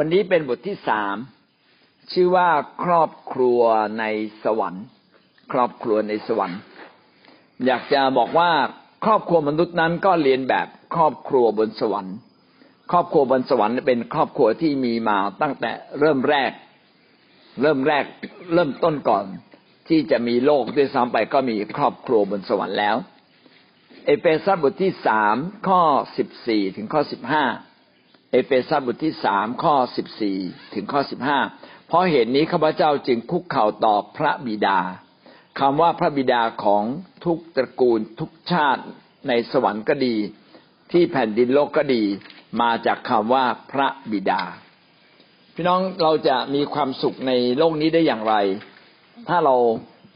วันนี้เป็นบทที่สามชื่อว่าครอบครัวในสวรรค์ ครอบครัวในสวรรค์ อยากจะบอกว่าครอบครัวมนุษย์นั้นก็เรียนแบบครอบครัวบนสวรรค์ ครอบครัวบนสวรรค์เป็นครอบครัวที่มีมาตั้งแต่เริ่มแรก เริ่มแรกเริ่มต้นก่อน ที่จะมีโลกด้วยซ้ำไปก็มีครอบครัวบนสวรรค์แล้ว เอเฟซัสบทที่สามข้อสิบสี่ถึงข้อสิบห้า เอเฟซัสบทที่สามข้อสิบสี่ถึงข้อสิบห้าเพราะเหตุนี้ข้าพเจ้าจึงคุกเข่าต่อพระบิดาคำว่าพระบิดาของทุกตระกูลทุกชาติในสวรรค์ก็ดี ที่แผ่นดินโลกก็ดี มาจากคำว่าพระบิดา พี่น้องเราจะมีความสุขในโลกนี้ได้อย่างไร ถ้าเรา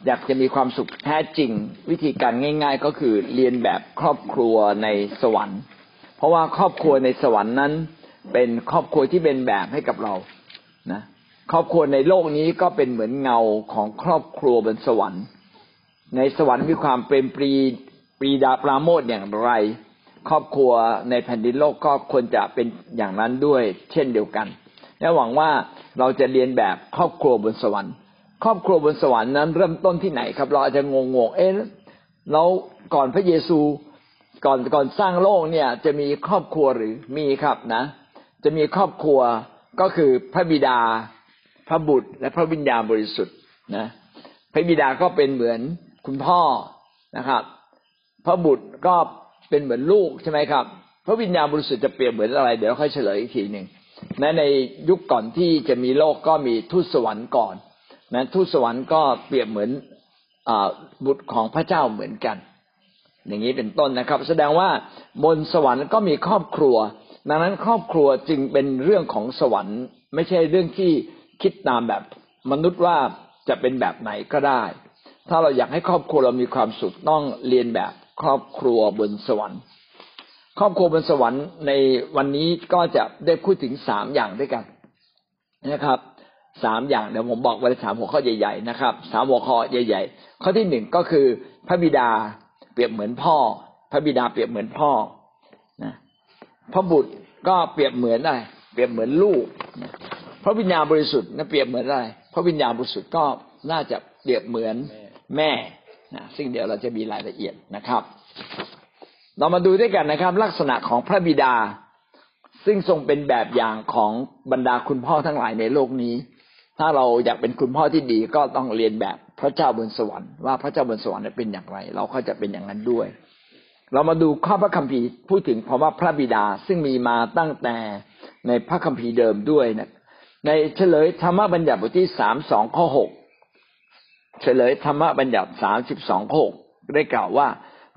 อยากจะมีความสุขแท้จริง วิธีการง่าย ๆ ก็คือเรียนแบบครอบครัวในสวรรค์ เพราะว่าครอบครัวในสวรรค์นั้น เป็นครอบครัวที่เป็นแบบให้กับเรานะครอบครัวในโลกนี้ก็เป็นเหมือนเงาของครอบครัวบนสวรรค์ ในสวรรค์มีความเป็นปรีปรีดาปราโมทอย่างไร ครอบครัวในแผ่นดินโลกก็ควรจะเป็นอย่างนั้นด้วย เช่นเดียวกัน และหวังว่าเราจะเรียนแบบครอบครัวบนสวรรค์ ครอบครัวบนสวรรค์นั้น เริ่มต้นที่ไหนครับ เราอาจจะงงงเอ๊ะเราก่อนพระเยซูก่อนก่อนสร้างโลกเนี่ยจะมีครอบครัวหรือมีครับนะ จะมีครอบครัวก็คือพระบิดา พระบุตร และพระวิญญาณบริสุทธิ์นะ พระบิดาก็เป็นเหมือนคุณพ่อนะครับ พระบุตรก็เป็นเหมือนลูกใช่ไหมครับ พระวิญญาณบริสุทธิ์จะเปรียบเหมือนอะไร เดี๋ยวค่อยเฉลยอีกทีหนึ่งนะในยุคก่อนที่จะมีโลกก็มีทูตสวรรค์ก่อนนะทูตสวรรค์ก็เปรียบเหมือนอบุตรของพระเจ้าเหมือนกัน อย่างนี้เป็นต้นนะครับ แสดงว่าบนสวรรค์ก็มีครอบครัว ดังนั้นครอบครัวจึงเป็นเรื่องของสวรรค์ ไม่ใช่เรื่องที่คิดตามแบบมนุษย์ว่าจะเป็นแบบไหนก็ได้ ถ้าเราอยากให้ครอบครัวเรามีความสุขต้องเรียนแบบครอบครัวบนสวรรค์ ครอบครัวบนสวรรค์ในวันนี้ก็จะได้พูดถึงสามอย่างด้วยกันนะครับสามอย่างเดี๋ยวผมบอกไว้สามหัวข้อใหญ่ๆนะครับสามหัวข้อใหญ่ ๆ ข้อที่หนึ่งก็คือพระบิดาเปรียบเหมือนพ่อ พระบิดาเปรียบเหมือนพ่อ พระบุตรก็เปรียบเหมือนอะไรเปรียบเหมือนลูกพระวิญญาณบริสุทธิ์นั่นเปรียบเหมือนอะไรพระวิญญาณบริสุทธิ์ก็น่าจะเปรียบเหมือนแม่นะซึ่งเดี๋ยวเราจะมีรายละเอียดนะครับ เรามาดูด้วยกันนะครับ ลักษณะของพระบิดา ซึ่งทรงเป็นแบบอย่างของบรรดาคุณพ่อทั้งหลายในโลกนี้ ถ้าเราอยากเป็นคุณพ่อที่ดีก็ต้องเรียนแบบพระเจ้าบนสวรรค์ว่าพระเจ้าบนสวรรค์เป็นอย่างไร เราก็จะเป็นอย่างนั้นด้วย เรามาดูข้อพระคัมภีร์พูดถึงคำว่าพระบิดาซึ่งมีมาตั้งแต่ในพระคัมภีร์เดิมด้วยนะในเฉลยธรรมบัญญัติบทที่สามสองข้อหกเฉลยธรรมบัญญัติสามสิบสองข้อหกได้กล่าวว่า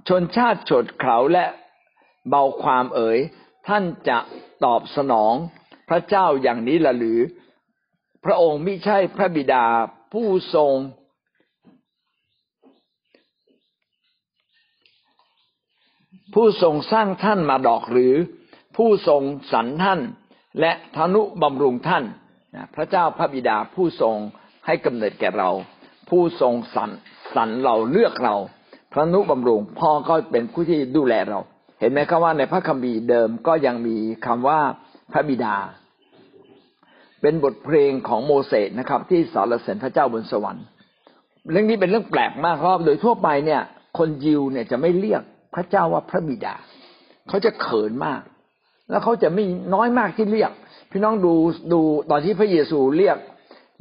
ชนชาติโฉดเขาและเบาความเอ๋ยท่านจะตอบสนองพระเจ้าอย่างนี้ละหรือ พระองค์ไม่ใช่พระบิดาผู้ทรง ผู้ทรงสร้างท่านมาดอกหรือ ผู้ทรงสรรท่าน และทนุบำรุงท่านพระเจ้าพระบิดาผู้ทรงให้กำเนิดแก่เรา ผู้ทรงสรรสรรเราเลือกเราพระนุบำรุงพ่อก็เป็นผู้ที่ดูแลเรา เห็นไหมครับว่าในพระคัมภีร์เดิมก็ยังมีคำว่าพระบิดา เป็นบทเพลงของโมเสสนะครับ ที่สรรเสริญพระเจ้าบนสวรรค์ เรื่องนี้เป็นเรื่องแปลกมากเพราะโดยทั่วไปเนี่ย คนยิวเนี่ยจะไม่เรียก พระเจ้าว่าพระบิดา เขาจะเขินมาก แล้วเขาจะไม่น้อยมากที่เรียก พี่น้องดูดูตอนที่พระเยซูเรียก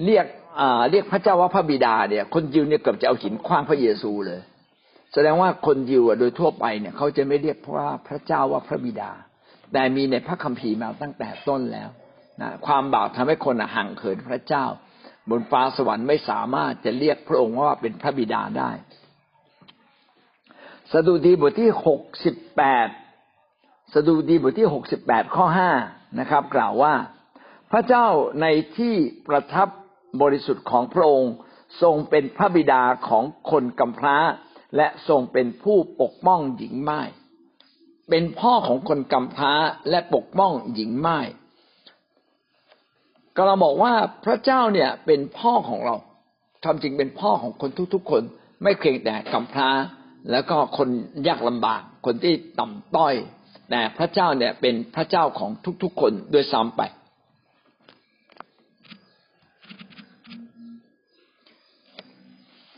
เรียกเรียกพระเจ้าว่าพระบิดาเนี่ย คนยิวเนี่ยเกือบจะเอาหินคว้างพระเยซูเลย แสดงว่าคนยิวโดยทั่วไปเนี่ย เขาจะไม่เรียกพระพระเจ้าว่าพระบิดา แต่มีในพระคัมภีร์มาตั้งแต่ต้นแล้วนะความบาปทำให้คนห่างเขินพระเจ้า บนฟ้าสวรรค์ไม่สามารถจะเรียกพระองค์ว่าเป็นพระบิดาได้ สดุดีบทที่หกสิบแปดสดุดีบทที่หกสิบแปดข้อห้านะครับ กล่าวว่า พระเจ้าในที่ประทับบริสุทธิ์ของพระองค์ทรงเป็นพระบิดาของคนกำพร้า และทรงเป็นผู้ปกป้องหญิงไม้เป็นพ่อของคนกำพร้าและปกป้องหญิงไม้ก็เราบอกว่าพระเจ้าเนี่ยเป็นพ่อของเราทำจริงเป็นพ่อของคนทุกๆคน ไม่เพียงแต่กำพร้า แล้วก็คนยากลำบาก คนที่ต่ำต้อย แต่พระเจ้าเนี่ยเป็นพระเจ้าของทุกๆคนด้วยซ้ำไป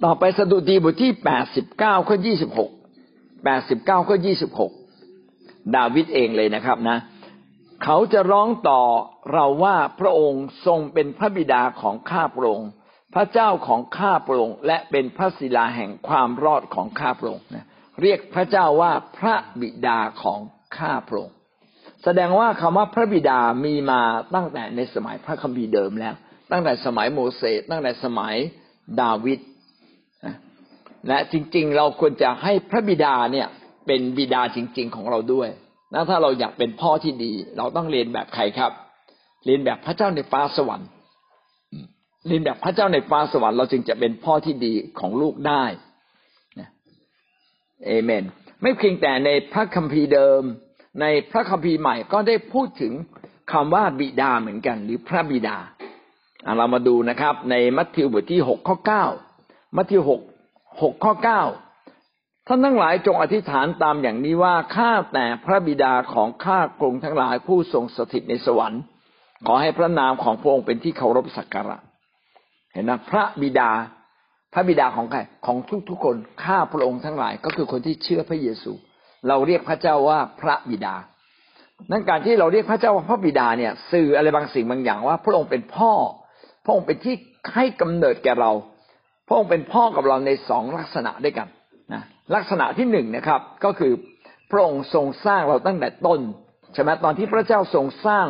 ต่อไปสดุดีบทที่แปดสิบเก้าข้อยี่สิบหกแปดสิบเก้าข้อยี่สิบหกดาวิดเองเลยนะครับนะ เขาจะร้องต่อเราว่าพระองค์ทรงเป็นพระบิดาของข้าพระองค์ พระเจ้าของข้าพระองค์และเป็นพระศิลาแห่งความรอดของข้าพระองค์นะเรียกพระเจ้าว่าพระบิดาของข้าพระองค์แสดงว่าคำว่าพระบิดามีมาตั้งแต่ในสมัยพระคัมภีร์เดิมแล้ว ตั้งแต่สมัยโมเสสตั้งแต่สมัยดาวิดและจริง ๆ เราควรจะให้พระบิดาเนี่ยเป็นบิดาจริง ๆ ของเราด้วยนะถ้าเราอยากเป็นพ่อที่ดี เราต้องเรียนแบบใครครับ เรียนแบบพระเจ้าในฟ้าสวรรค์ เรียนแบบพระเจ้าในฟ้าสวรรค์เราจึงจะเป็นพ่อที่ดีของลูกได้เอเมน ไม่เพียงแต่ในพระคัมภีร์เดิม ในพระคัมภีร์ใหม่ก็ได้พูดถึงคำว่าบิดาเหมือนกัน หรือพระบิดาเรามาดูนะครับ ในมัทธิวบทที่หกข้อเก้ามัทธิวหกหกข้อเก้าท่านทั้งหลายจงอธิษฐานตามอย่างนี้ว่าข้าแต่พระบิดาของข้ากรุงทั้งหลายผู้ทรงสถิตในสวรรค์ ขอให้พระนามของพระองค์เป็นที่เคารพสักการะ เห็นนะพระบิดา พระบิดาของใครของทุกทุกคนข้าพระองค์ทั้งหลายก็คือคนที่เชื่อพระเยซู เราเรียกพระเจ้าว่าพระบิดานั่นการที่เราเรียกพระเจ้าว่าพระบิดาเนี่ย สื่ออะไรบางสิ่งบางอย่างว่า พระองค์เป็นพ่อ พระองค์เป็นที่ให้กำเนิดแก่เรา พระองค์เป็นพ่อกับเราในสองลักษณะด้วยกันนะลักษณะที่หนึ่งนะครับ ก็คือพระองค์ทรงสร้างเราตั้งแต่ต้นใช่ไหมตอนที่พระเจ้าทรงสร้าง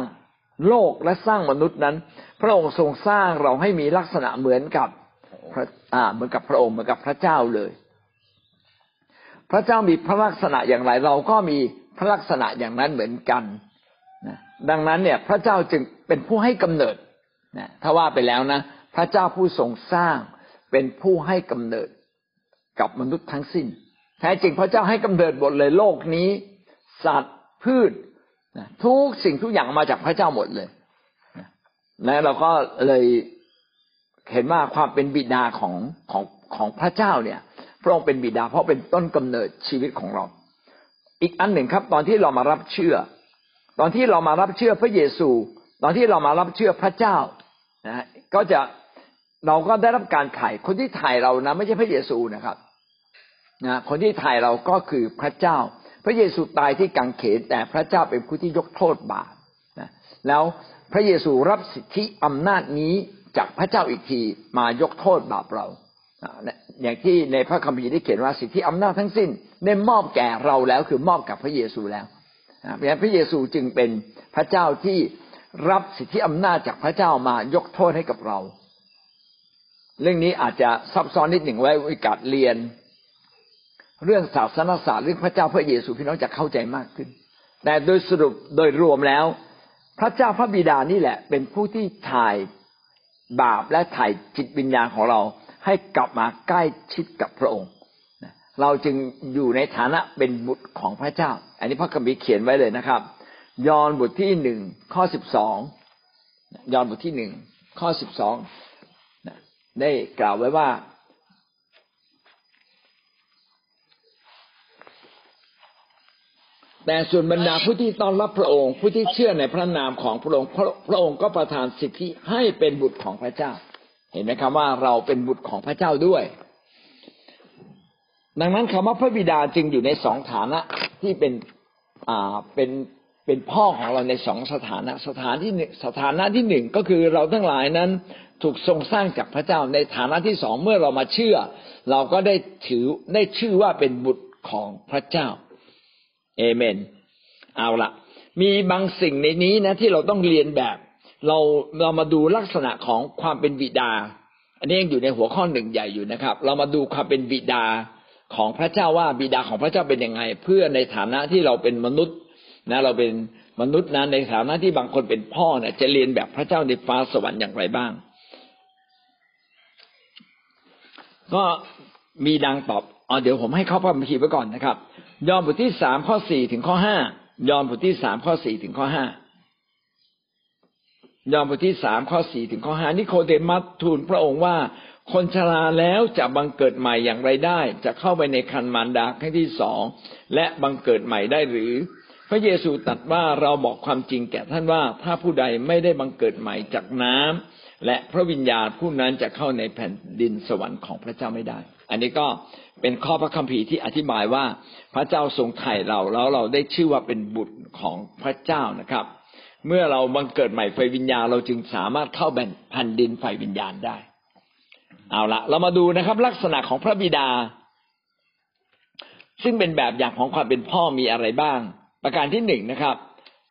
โลกและสร้างมนุษย์นั้น พระองค์ทรงสร้างเราให้มีลักษณะเหมือนกับพระอ่าเหมือนกับพระองค์เหมือนกับพระเจ้าเลย พระเจ้ามีพระลักษณะอย่างไร เราก็มีพระลักษณะอย่างนั้นเหมือนกันนะดังนั้นเนี่ย พระเจ้าจึงเป็นผู้ให้กำเนิดนะถ้าว่าไปแล้วนะพระเจ้าผู้ทรงสร้างเป็นผู้ให้กำเนิดกับมนุษย์ทั้งสิ้นแท้จริงพระเจ้าให้กำเนิดหมดเลยโลกนี้ สัตว์พืช ทุกสิ่งทุกอย่างมาจากพระเจ้าหมดเลยและเราก็เลยเห็นว่าความเป็นบิดาของของของพระเจ้าเนี่ย พระองค์เป็นบิดาเพราะเป็นต้นกำเนิดชีวิตของเรา อีกอันหนึ่งครับ ตอนที่เรามารับเชื่อ ตอนที่เรามารับเชื่อพระเยซู ตอนที่เรามารับเชื่อพระเจ้านะก็จะเราก็ได้รับการไถ่คนที่ไถ่เรานะ ไม่ใช่พระเยซูนะครับนะคนที่ไถ่เราก็คือพระเจ้า พระเยซูตายที่กังเขนแต่พระเจ้าเป็นผู้ที่ยกโทษบาปนะแล้วพระเยซูรับสิทธิอำนาจนี้จากพระเจ้าอีกทีมายกโทษบาปเราอย่างที่ในพระคัมภีร์ได้เขียนว่าสิทธิอำนาจทั้งสิ้นได้มอบแก่เราแล้วคือมอบกับพระเยซูแล้วเพราะฉะนั้นพระเยซูจึงเป็นพระเจ้าที่รับสิทธิอำนาจจากพระเจ้ามายกโทษให้กับเรา เรื่องนี้อาจจะซับซ้อนนิดหนึ่งไว้วิกาศเรียน เรื่องศาสนศาสตร์เรื่องพระเจ้าพระเยซูพี่น้องจะเข้าใจมากขึ้น แต่โดยสรุปโดยรวมแล้ว พระเจ้าพระบิดานี่แหละ เป็นผู้ที่ถ่ายบาปและถ่ายจิตวิญญาณของเราให้กลับมาใกล้ชิดกับพระองค์ เราจึงอยู่ในฐานะเป็นบุตรของพระเจ้า อันนี้พระคัมภีร์เขียนไว้เลยนะครับ ยอห์นบทที่หนึ่งข้อสิบสองยอห์นบทที่หนึ่งข้อสิบสองได้กล่าวไว้ว่า แต่ส่วนบรรดาผู้ที่ต้อนรับพระองค์ ผู้ที่เชื่อในพระนามของพระองค์พระองค์ก็ประทานสิทธิให้เป็นบุตรของพระเจ้า เห็นไหมครับว่าเราเป็นบุตรของพระเจ้าด้วย ดังนั้นคำว่าพระบิดาจึงอยู่ในสองฐานะที่เป็นอ่าเป็นเป็นพ่อของเราในสองสถานะสถานที่สถานะที่หนึ่งก็คือเราทั้งหลายนั้นถูกทรงสร้างจากพระเจ้าในฐานะที่สองเมื่อเรามาเชื่อ เราก็ได้ถือได้ชื่อว่าเป็นบุตรของพระเจ้า เอเมน เอาละมีบางสิ่งในนี้นะ ที่เราต้องเรียนแบบ เราเรามาดูลักษณะของความเป็นบิดา อันนี้ยังอยู่ในหัวข้อหนึ่งใหญ่อยู่นะครับ เรามาดูความเป็นบิดาของพระเจ้าว่าบิดาของพระเจ้าเป็นยังไง เพื่อในฐานะที่เราเป็นมนุษย์นะ เราเป็นมนุษย์นะในฐานะที่บางคนเป็นพ่อเนี่ยจะเรียนแบบพระเจ้าในฟ้าสวรรค์อย่างไรบ้าง ก็มีดังตอบอ๋อเดี๋ยวผมให้เข้าพระคัมภีร์ไว้ก่อนนะครับ ยอห์นบทที่สามข้อสี่ถึงข้อห้ายอห์นบทที่สามข้อสี่ถึงข้อห้ายอห์นบทที่สามข้อสี่ถึงข้อห้านิโคเดมัสทูลพระองค์ว่าคนชราแล้วจะบังเกิดใหม่อย่างไรได้ จะเข้าไปในคันมารดาครั้งที่สองและบังเกิดใหม่ได้หรือ พระเยซูตรัสว่าเราบอกความจริงแก่ท่านว่า ถ้าผู้ใดไม่ได้บังเกิดใหม่จากน้และพระวิญญาณผู้นั้นจะเข้าในแผ่นดินสวรรค์ของพระเจ้าไม่ได้ อันนี้ก็ เป็นข้อพระคัมภีร์ที่อธิบายว่าพระเจ้าทรงไถ่เราแล้วเราได้ชื่อว่าเป็นบุตรของพระเจ้านะครับ เมื่อเราบังเกิดใหม่ไฟวิญญาณเราจึงสามารถเข้าแผ่นดินไฟวิญญาณได้ เอาละเรามาดูนะครับ ลักษณะของพระบิดา ซึ่งเป็นแบบอย่างของความเป็นพ่อมีอะไรบ้าง ประการที่หนึ่งนะครับ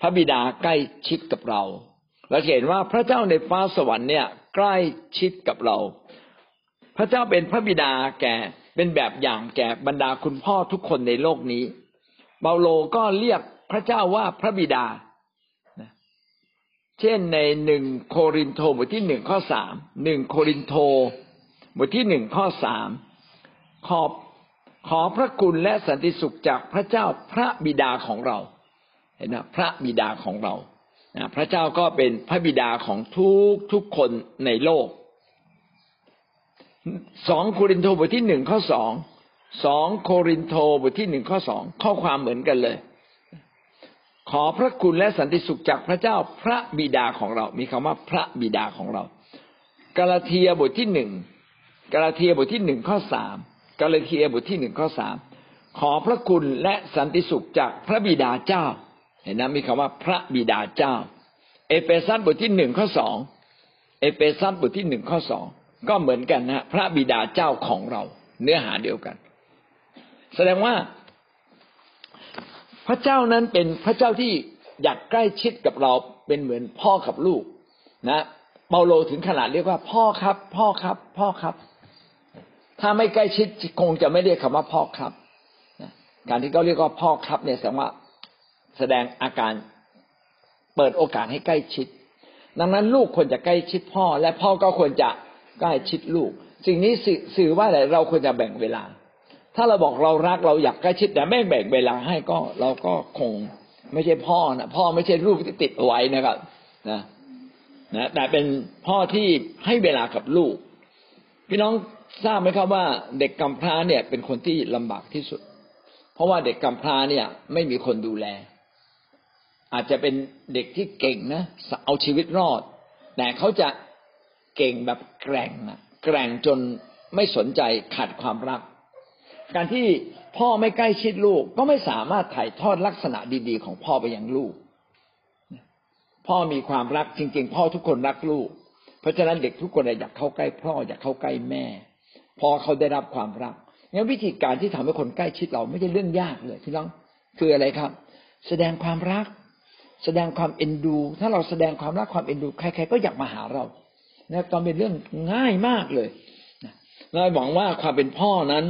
พระบิดาใกล้ชิดกับเราเราเห็นว่าพระเจ้าในฟ้าสวรรค์เนี่ย ใกล้ชิดกับเรา พระเจ้าเป็นพระบิดาแก่ เป็นแบบอย่างแก่บรรดาคุณพ่อทุกคนในโลกนี้ เปาโลก็เรียกพระเจ้าว่าพระบิดา เช่นในหนึ่งโครินโตบทที่หนึ่งข้อสาม หนึ่งโครินโตบทที่หนึ่งข้อสาม ขอบขอพระคุณและสันติสุขจากพระเจ้าพระบิดาของเรา เห็นนะพระบิดาของเรา พระเจ้าก็เป็นพระบิดาของทุกทุกคนในโลก สองโครินโตบทที่หนึ่งข้อสองสองโครินโตบทที่หนึ่งข้อสองข้อความเหมือนกันเลย ขอพระคุณและสันติสุขจากพระเจ้าพระบิดาของเรา มีคำว่าพระบิดาของเรา กาลาเทียบทที่หนึ่งกาลาเทียบทที่หนึ่งข้อสามกาลาเทียบทที่หนึ่งข้อสามขอพระคุณและสันติสุขจากพระบิดาเจ้า เห็นนะมีคำว่าพระบิดาเจ้า เอเฟซัสบทที่หนึ่งข้อสองเอเฟซัสบทที่หนึ่งข้อสอง ก็เหมือนกันนะพระบิดาเจ้าของเรา เนื้อหาเดียวกัน แสดงว่า พระเจ้านั้นเป็นพระเจ้าที่อยากใกล้ชิดกับเราเป็นเหมือนพ่อกับลูก นะเปาโลถึงขนาดเรียกว่า พ่อครับ พ่อครับ พ่อครับ ถ้าไม่ใกล้ชิดคงจะไม่เรียกคำว่าพ่อครับการที่เขาเรียกว่าพ่อครับ เนี่ยแสดงว่าแสดงอาการเปิดโอกาสให้ใกล้ชิด ดังนั้นลูกควรจะใกล้ชิดพ่อ และพ่อก็ควรจะ ใกล้ชิดลูก สิ่งนี้สื่อว่าอะไรเราควรจะแบ่งเวลา ถ้าเราบอกเรารักเราอยากใกล้ชิดแต่ไม่แบ่งเวลาให้ก็เราก็คงไม่ใช่พ่อนะพ่อไม่ใช่ลูกที่ติดเอาไว้นะครับนะนะแต่เป็นพ่อที่ให้เวลากับลูก พี่น้องทราบไหมครับว่าเด็กกำพร้าเนี่ยเป็นคนที่ลำบากที่สุด เพราะว่าเด็กกำพร้าเนี่ยไม่มีคนดูแล อาจจะเป็นเด็กที่เก่งนะเอาชีวิตรอด แต่เขาจะ เก่งแบบแกร่งนะแกร่งจนไม่สนใจขาดความรัก การที่พ่อไม่ใกล้ชิดลูกก็ไม่สามารถถ่ายทอดลักษณะดีๆ ของพ่อไปยังลูก พ่อมีความรักจริง ๆ พ่อทุกคนรักลูก เพราะฉะนั้นเด็กทุกคนอยากเข้าใกล้พ่ออยากเข้าใกล้แม่ พอเขาได้รับความรักงั้นวิธีการที่ทำให้คนใกล้ชิดเราไม่ใช่เรื่องยากเลยพี่น้องคืออะไรครับ แสดงความรัก แสดงความเอ็นดู ถ้าเราแสดงความรักความเอ็นดู ใครๆก็อยากมาหาเรา นะตอนเป็นเรื่องง่ายมากเลยเราหวังว่าความเป็นพ่อนั้น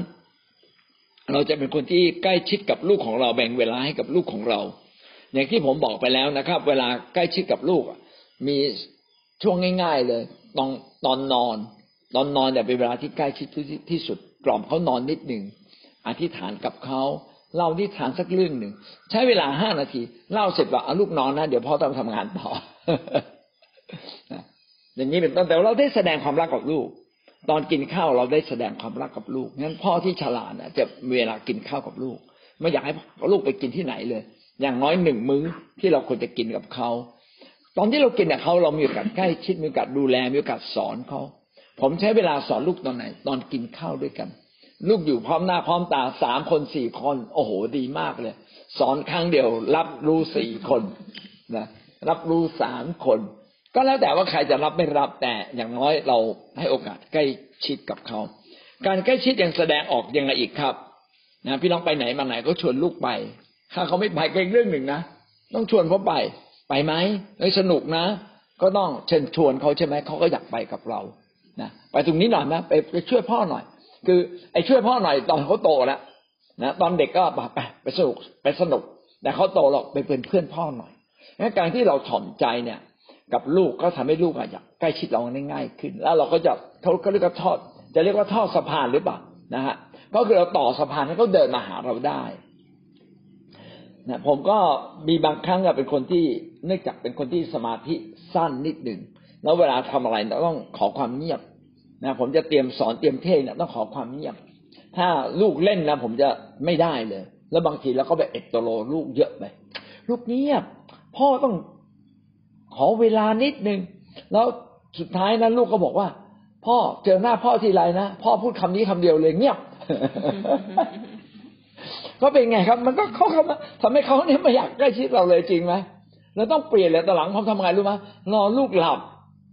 เราจะเป็นคนที่ใกล้ชิดกับลูกของเราแบ่งเวลาให้กับลูกของเรา อย่างที่ผมบอกไปแล้วนะครับ เวลาใกล้ชิดกับลูกมีช่วงง่าย ๆ เลยตอนตอนนอน ตอนนอนเนี่ยเป็นเวลาที่ใกล้ชิดที่สุด กล่อมเขานอนนิดหนึ่งอธิษฐานกับเขาเล่านิทานสักเรื่องหนึ่งใช้เวลาห้านาที เล่าเสร็จว่าเอาลูกนอนนะ เดี๋ยวพ่อต้องทำงานต่อ อย่างนี้เป็นต้นแต่เราได้แสดงความรักกับลูก ตอนกินข้าวเราได้แสดงความรักกับลูกงั้นพ่อที่ฉลาดจะเวลากินข้าวกับลูก ไม่อยากให้ลูกไปกินที่ไหนเลย อย่างน้อยหนึ่งมื้อที่เราควรจะกินกับเขาตอนที่เรากินกับเขาเรามีโอกาสใกล้ชิดมีโอกาสดูแลมีโอกาสสอนเขาผมใช้เวลาสอนลูกตอนไหน ตอนกินข้าวด้วยกัน ลูกอยู่พร้อมหน้าพร้อมตาสามคนสี่คนโอ้โหดีมากเลย สอนครั้งเดียว รับรู้สี่คนนะรับรู้สามคน ก็แล้วแต่ว่าใครจะรับไม่รับแต่อย่างน้อยเราให้โอกาสใกล้ชิดกับเขา การใกล้ชิดยังแสดงออกยังไงอีกครับนะพี่น้องไปไหนมาไหนก็ชวนลูกไป ถ้าเขาไม่ไปก็อีกเรื่องหนึ่งนะต้องชวนเขาไป ไปไหมเฮ้ยสนุกนะ ก็ต้องเชิญชวนเขาใช่ไหมเขาก็อยากไปกับเรานะไปตรงนี้หน่อยนะไปไปช่วยพ่อหน่อย คือไอ้ช่วยพ่อหน่อยตอนเขาโตแล้วนะตอนเด็กก็ไปไปสนุกไปสนุก แต่เขาโตหรอกไปเป็นเพื่อนพ่อหน่อยงั้นการที่เราถ่อมใจเนี่ย กับลูกก็ทำให้ลูกอาจจะใกล้ชิดเราง่ายขึ้น แล้วเราก็จะเขาเขาเรียกว่าทอด จะเรียกว่าทอดสะพานหรือเปล่านะฮะก็คือเราต่อสะพานให้เขาเดินมาหาเราได้นะผมก็มีบางครั้งเป็นคนที่เนื่องจากเป็นคนที่สมาธิสั้นนิดหนึ่งแล้วเวลาทำอะไรต้องขอความเงียบนะผมจะเตรียมสอนเตรียมเทศเนี่ยต้องขอความเงียบ ถ้าลูกเล่นนะผมจะไม่ได้เลย แล้วบางทีเราก็ไปเอ็ดตโลลูกเยอะไปลูกเงียบ พ่อต้อง ขอเวลานิดนึงแล้วสุดท้ายนั้นลูกก็บอกว่า พ่อเจอหน้าพ่อทีไรนะพ่อพูดคำนี้คำเดียวเลยเงียบก็เป็นไงครับ มันก็เขาเขาทำให้เขาเนี่ยไม่อยากใกล้ชิดเราเลยจริงไหมเราต้องเปลี่ยนเลยตอนหลังผมทำไงรู้ไหมรอนลูกหลับ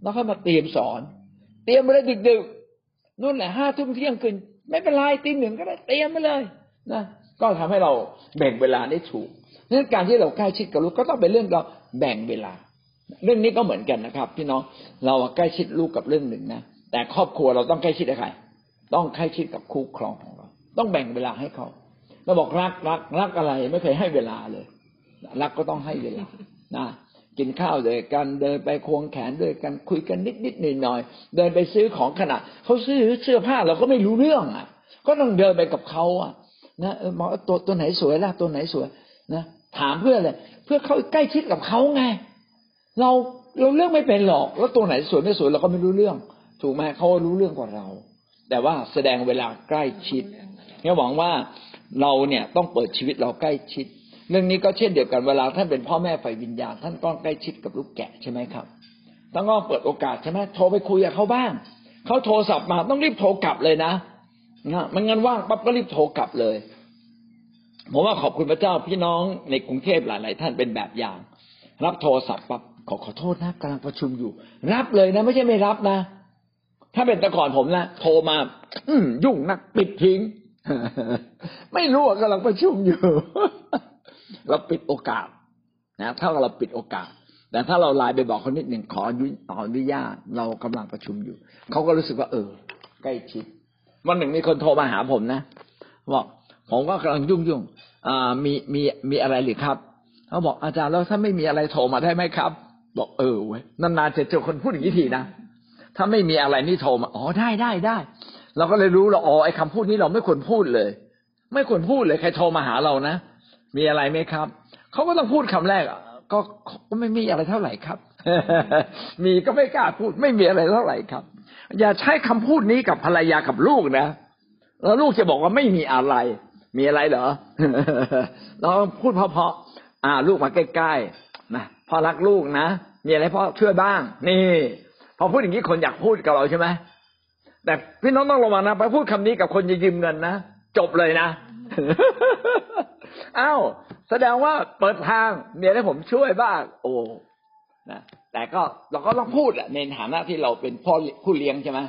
แล้วค่อยมาเตรียมสอน เตรียมไปเลยดึกๆนู่นแหละห้าทุ่มเที่ยงคืนไม่เป็นไรตีหนึ่งก็ได้เตรียมไปเลยนะก็ทำให้เราแบ่งเวลาได้ถูกเรื่องการที่เราใกล้ชิดกับลูกก็ต้องเป็นเรื่องเราแบ่งเวลา เรื่องนี้ก็เหมือนกันนะครับ พี่น้องเราใกล้ชิดลูกกับเรื่องหนึ่งนะแต่ครอบครัวเราต้องใกล้ชิดกับใครต้องใกล้ชิดกับคู่ครองของเรา ต้องแบ่งเวลาให้เขาเราบอกรักรักรักอะไรไม่เคยให้เวลาเลย รักก็ต้องให้เวลานะกินข้าวด้วยกันเดินไปควงแขนด้วยกันคุยกันนิดนิดหน่อยหน่อยเดินไปซื้อของขนาดเขาซื้อเสื้อผ้าเราก็ไม่รู้เรื่องอะ ก็ต้องเดินไปกับเขาอะนะเออบอกตัวตัวไหนสวยล่ะตัวไหนสวยนะถามเพื่ออะไรเพื่อเขาใกล้ชิดกับเขาไง เราเราเรื่องไม่เป็นหรอก แล้วตัวไหนสวยไม่สวยเราก็ไม่รู้เรื่อง ถูกไหมเขารู้เรื่องกว่าเรา แต่ว่าแสดงเวลาใกล้ชิดเนี่ยหวังว่าเราเนี่ยต้องเปิดชีวิตเราใกล้ชิด เรื่องนี้ก็เช่นเดียวกันเวลาท่านเป็นพ่อแม่ฝ่ายวิญญาณท่านก็ใกล้ชิดกับลูกแกะใช่ไหมครับต้องก็เปิดโอกาสใช่ไหมโทรไปคุยกับเขาบ้างเขาโทรศัพท์มาต้องรีบโทรกลับเลยนะนะมันงั้นว่างปั๊บก็รีบโทรกลับเลยผมว่าขอบคุณพระเจ้าพี่น้องในกรุงเทพหลาย ๆ ท่านเป็นแบบอย่าง รับโทรศัพท์ปั๊บ ขอขอโทษนะกำลังประชุมอยู่ รับเลยนะ ไม่ใช่ไม่รับนะ ถ้าเป็นแต่ก่อนผมนะโทรมา อืยุ่งนักปิดทิ้ง ไม่รู้ว่ากำลังประชุมอยู่ เราปิดโอกาสนะถ้าเราปิดโอกาส แต่ถ้าเราไลน์ไปบอกเขานิดหนึ่งขออนุญาตเรากำลังประชุมอยู่ เขาก็รู้สึกว่า เออ ใกล้ชิดวันหนึ่งมีคนโทรมาหาผมนะบอกผมก็กำลังยุ่งยุ่งมีมีมีอะไรหรือครับ เขาบอกอาจารย์แล้วถ้าไม่มีอะไรโทรมาได้ไหมครับ บอกเออเว้ยนานๆจะเจอคนพูดอย่างนี้ทีนะถ้าไม่มีอะไรนี่โทรมาอ๋อได้ได้ได้เราก็เลยรู้เราอ๋อไอ้คำพูดนี้เราไม่ควรพูดเลย ไม่ควรพูดเลยใครโทรมาหาเรานะมีอะไรไหมครับเขาก็ต้องพูดคำแรกก็ก็ไม่มีอะไรเท่าไหร่ครับ มีก็ไม่กล้าพูด ไม่มีอะไรเท่าไหร่ครับ อย่าใช้คำพูดนี้กับภรรยากับลูกนะแล้วลูกจะบอกว่าไม่มีอะไร มีอะไรเหรอเราพูดเพราะๆอ่า ลูกมาใกล้ๆ นะพ่อรักลูกนะมีอะไรพ่อช่วยบ้าง นี่ พอพูดอย่างนี้คนอยากพูดกับเราใช่ไหมแต่พี่น้องต้องระวังนะไปพูดคำนี้กับคนจะยืมเงินนะจบเลยนะอ้าวแสดงว่าเปิดทางมีอะไรผมช่วยบ้าง โอ้นะแต่ก็เราก็ต้องพูดแหละในฐานะที่เราเป็นพ่อผู้เลี้ยงใช่ไหม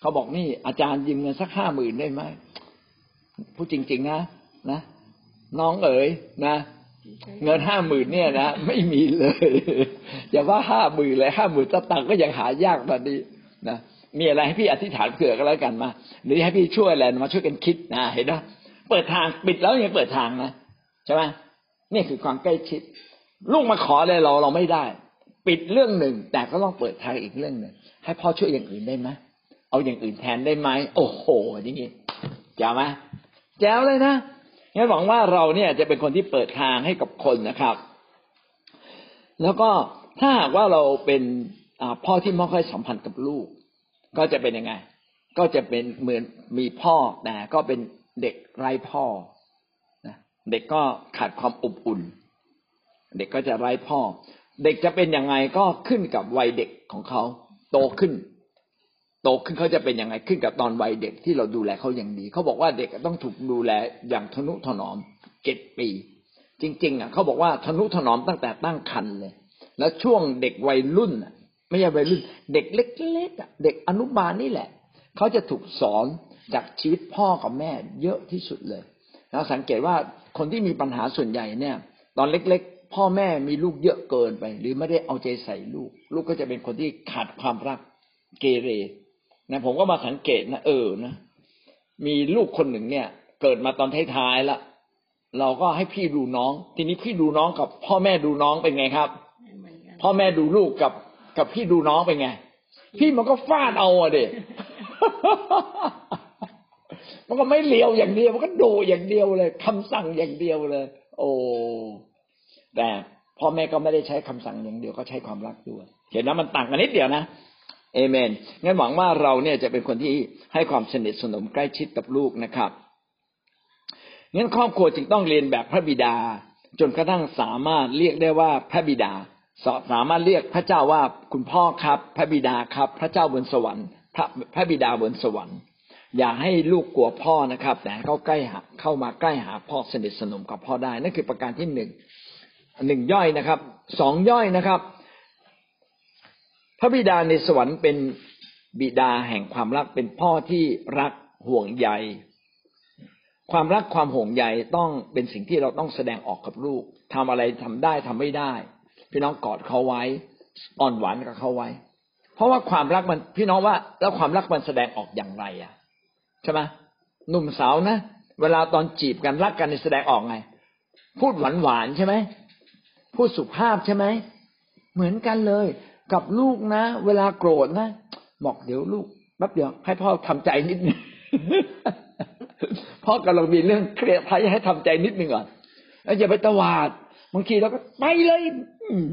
เขาบอกนี่อาจารย์ยืมเงินสักห้าหมื่นได้ไหมพูดจริง ๆ นะนะน้องเอ๋ยนะ เงินห้าหมื่นเนี่ยนะไม่มีเลย อย่าว่าห้าหมื่นเลยห้าหมื่นตะตังก็ยังหายากตอนนี้นะมีอะไรให้พี่อธิษฐานเผื่อก็แล้วกันมาหรือให้พี่ช่วยอะไรมาช่วยกันคิดนะเห็นไหมเปิดทางปิดแล้วยังเปิดทางนะใช่ไหมนี่คือความใกล้ชิด ลูกมาขออะไรเราเราไม่ได้ ปิดเรื่องหนึ่ง แต่ก็ต้องเปิดทางอีกเรื่องหนึ่งให้พ่อช่วยอย่างอื่นได้ไหมเอาอย่างอื่นแทนได้ไหมโอ้โหอย่างนี้จ๋าไหมแจ๋วเลยนะ งั้นหวังว่าเราเนี่ยจะเป็นคนที่เปิดทางให้กับคนนะครับ แล้วก็ถ้าหากว่าเราเป็นพ่อที่ไม่ค่อยสัมพันธ์กับลูก ก็จะเป็นยังไง ก็จะเป็นเหมือนมีพ่อแต่ก็เป็นเด็กไร้พ่อนะเด็กก็ขาดความอบอุ่น เด็กก็จะไร้พ่อ เด็กจะเป็นยังไงก็ขึ้นกับวัยเด็กของเขา โตขึ้น โตขึ้นเขาจะเป็นยังไงขึ้นกับตอนวัยเด็กที่เราดูแลเขาอย่างดีเขาบอกว่าเด็กต้องถูกดูแลอย่างทนุถนอมเจ็ดปี จริง ๆ อะเขาบอกว่าทนุถนอมตั้งแต่ตั้งครรภ์เลย แล้วช่วงเด็กวัยรุ่นไม่ใช่วัยรุ่น เด็กเล็กๆเด็กอนุบาลนี่แหละเขาจะถูกสอนจากชีวิตพ่อกับแม่เยอะที่สุดเลยเราสังเกตว่าคนที่มีปัญหาส่วนใหญ่เนี่ย ตอนเล็ก ๆ พ่อแม่มีลูกเยอะเกินไป หรือไม่ได้เอาใจใส่ลูก ลูกก็จะเป็นคนที่ขาดความรักเกเร นะผมก็มาสังเกตนะเออนะมีลูกคนหนึ่งเนี่ย เกิดมาตอนท้ายๆแล้วเราก็ให้พี่ดูน้อง ทีนี้พี่ดูน้องกับ พ่อแม่ดูน้องเป็นไงครับ พ่อแม่ดูลูกกับกับพี่ดูน้องเป็นไง พี่มันก็ฟาดเอาอะเด็มันก็ไม่เลี้ยวอย่างเดียว มันก็ดูอย่างเดียวเลยคำสั่งอย่างเดียวเลย โอ้แต่พ่อแม่ก็ไม่ได้ใช้คำสั่งอย่างเดียวก็ใช้ความรักด้วยเห็นนะมันต่างกันนิดเดียวนะ เอเมนงั้นหวังว่าเราเนี่ยจะเป็นคนที่ให้ความสนิทสนมใกล้ชิดกับลูกนะครับงั้นครอบครัวจึงต้องเรียนแบบพระบิดา จนกระทั่งสามารถเรียกได้ว่าพระบิดาสสามารถเรียกพระเจ้าว่าคุณพ่อครับ พระบิดาครับ พระเจ้าบนสวรรค์ พระพระบิดาบนสวรรค์ อย่าให้ลูกกลัวพ่อนะครับ แต่เข้าใกล้หาเข้ามาใกล้หาพ่อสนิทสนมกับพ่อได้นั่นคือประการที่หนึ่งหนึ่งย่อยนะครับสองย่อยนะครับ ระบิดาในสวรรค์เป็นบิดาแห่งความรักเป็นพ่อที่รักห่วงใย ความรักความห่วงใยต้องเป็นสิ่งที่เราต้องแสดงออกกับลูกทำอะไรทำได้ทำไม่ได้ พี่น้องกอดเขาไว้อ่อนหวานกับเขาไว้ เพราะว่าความรักมันพี่น้องว่าแล้วความรักมันแสดงออกอย่างไรอะใช่ไหมหนุ่มสาวนะเวลาตอนจีบกันรักกันแสดงออกไง พูดหวานหวานใช่ไหมพูดสุภาพใช่ไหมเหมือนกันเลย กับลูกนะ เวลาโกรธนะบอกเดี๋ยวลูกแป๊บเดียวให้พ่อทำใจนิดนึงพ่อกำลังมีเรื่องเครียดพให้ทำใจนิดนึงก่อนแล้วอย่าไปตวาดบางทีเราก็ไปเลย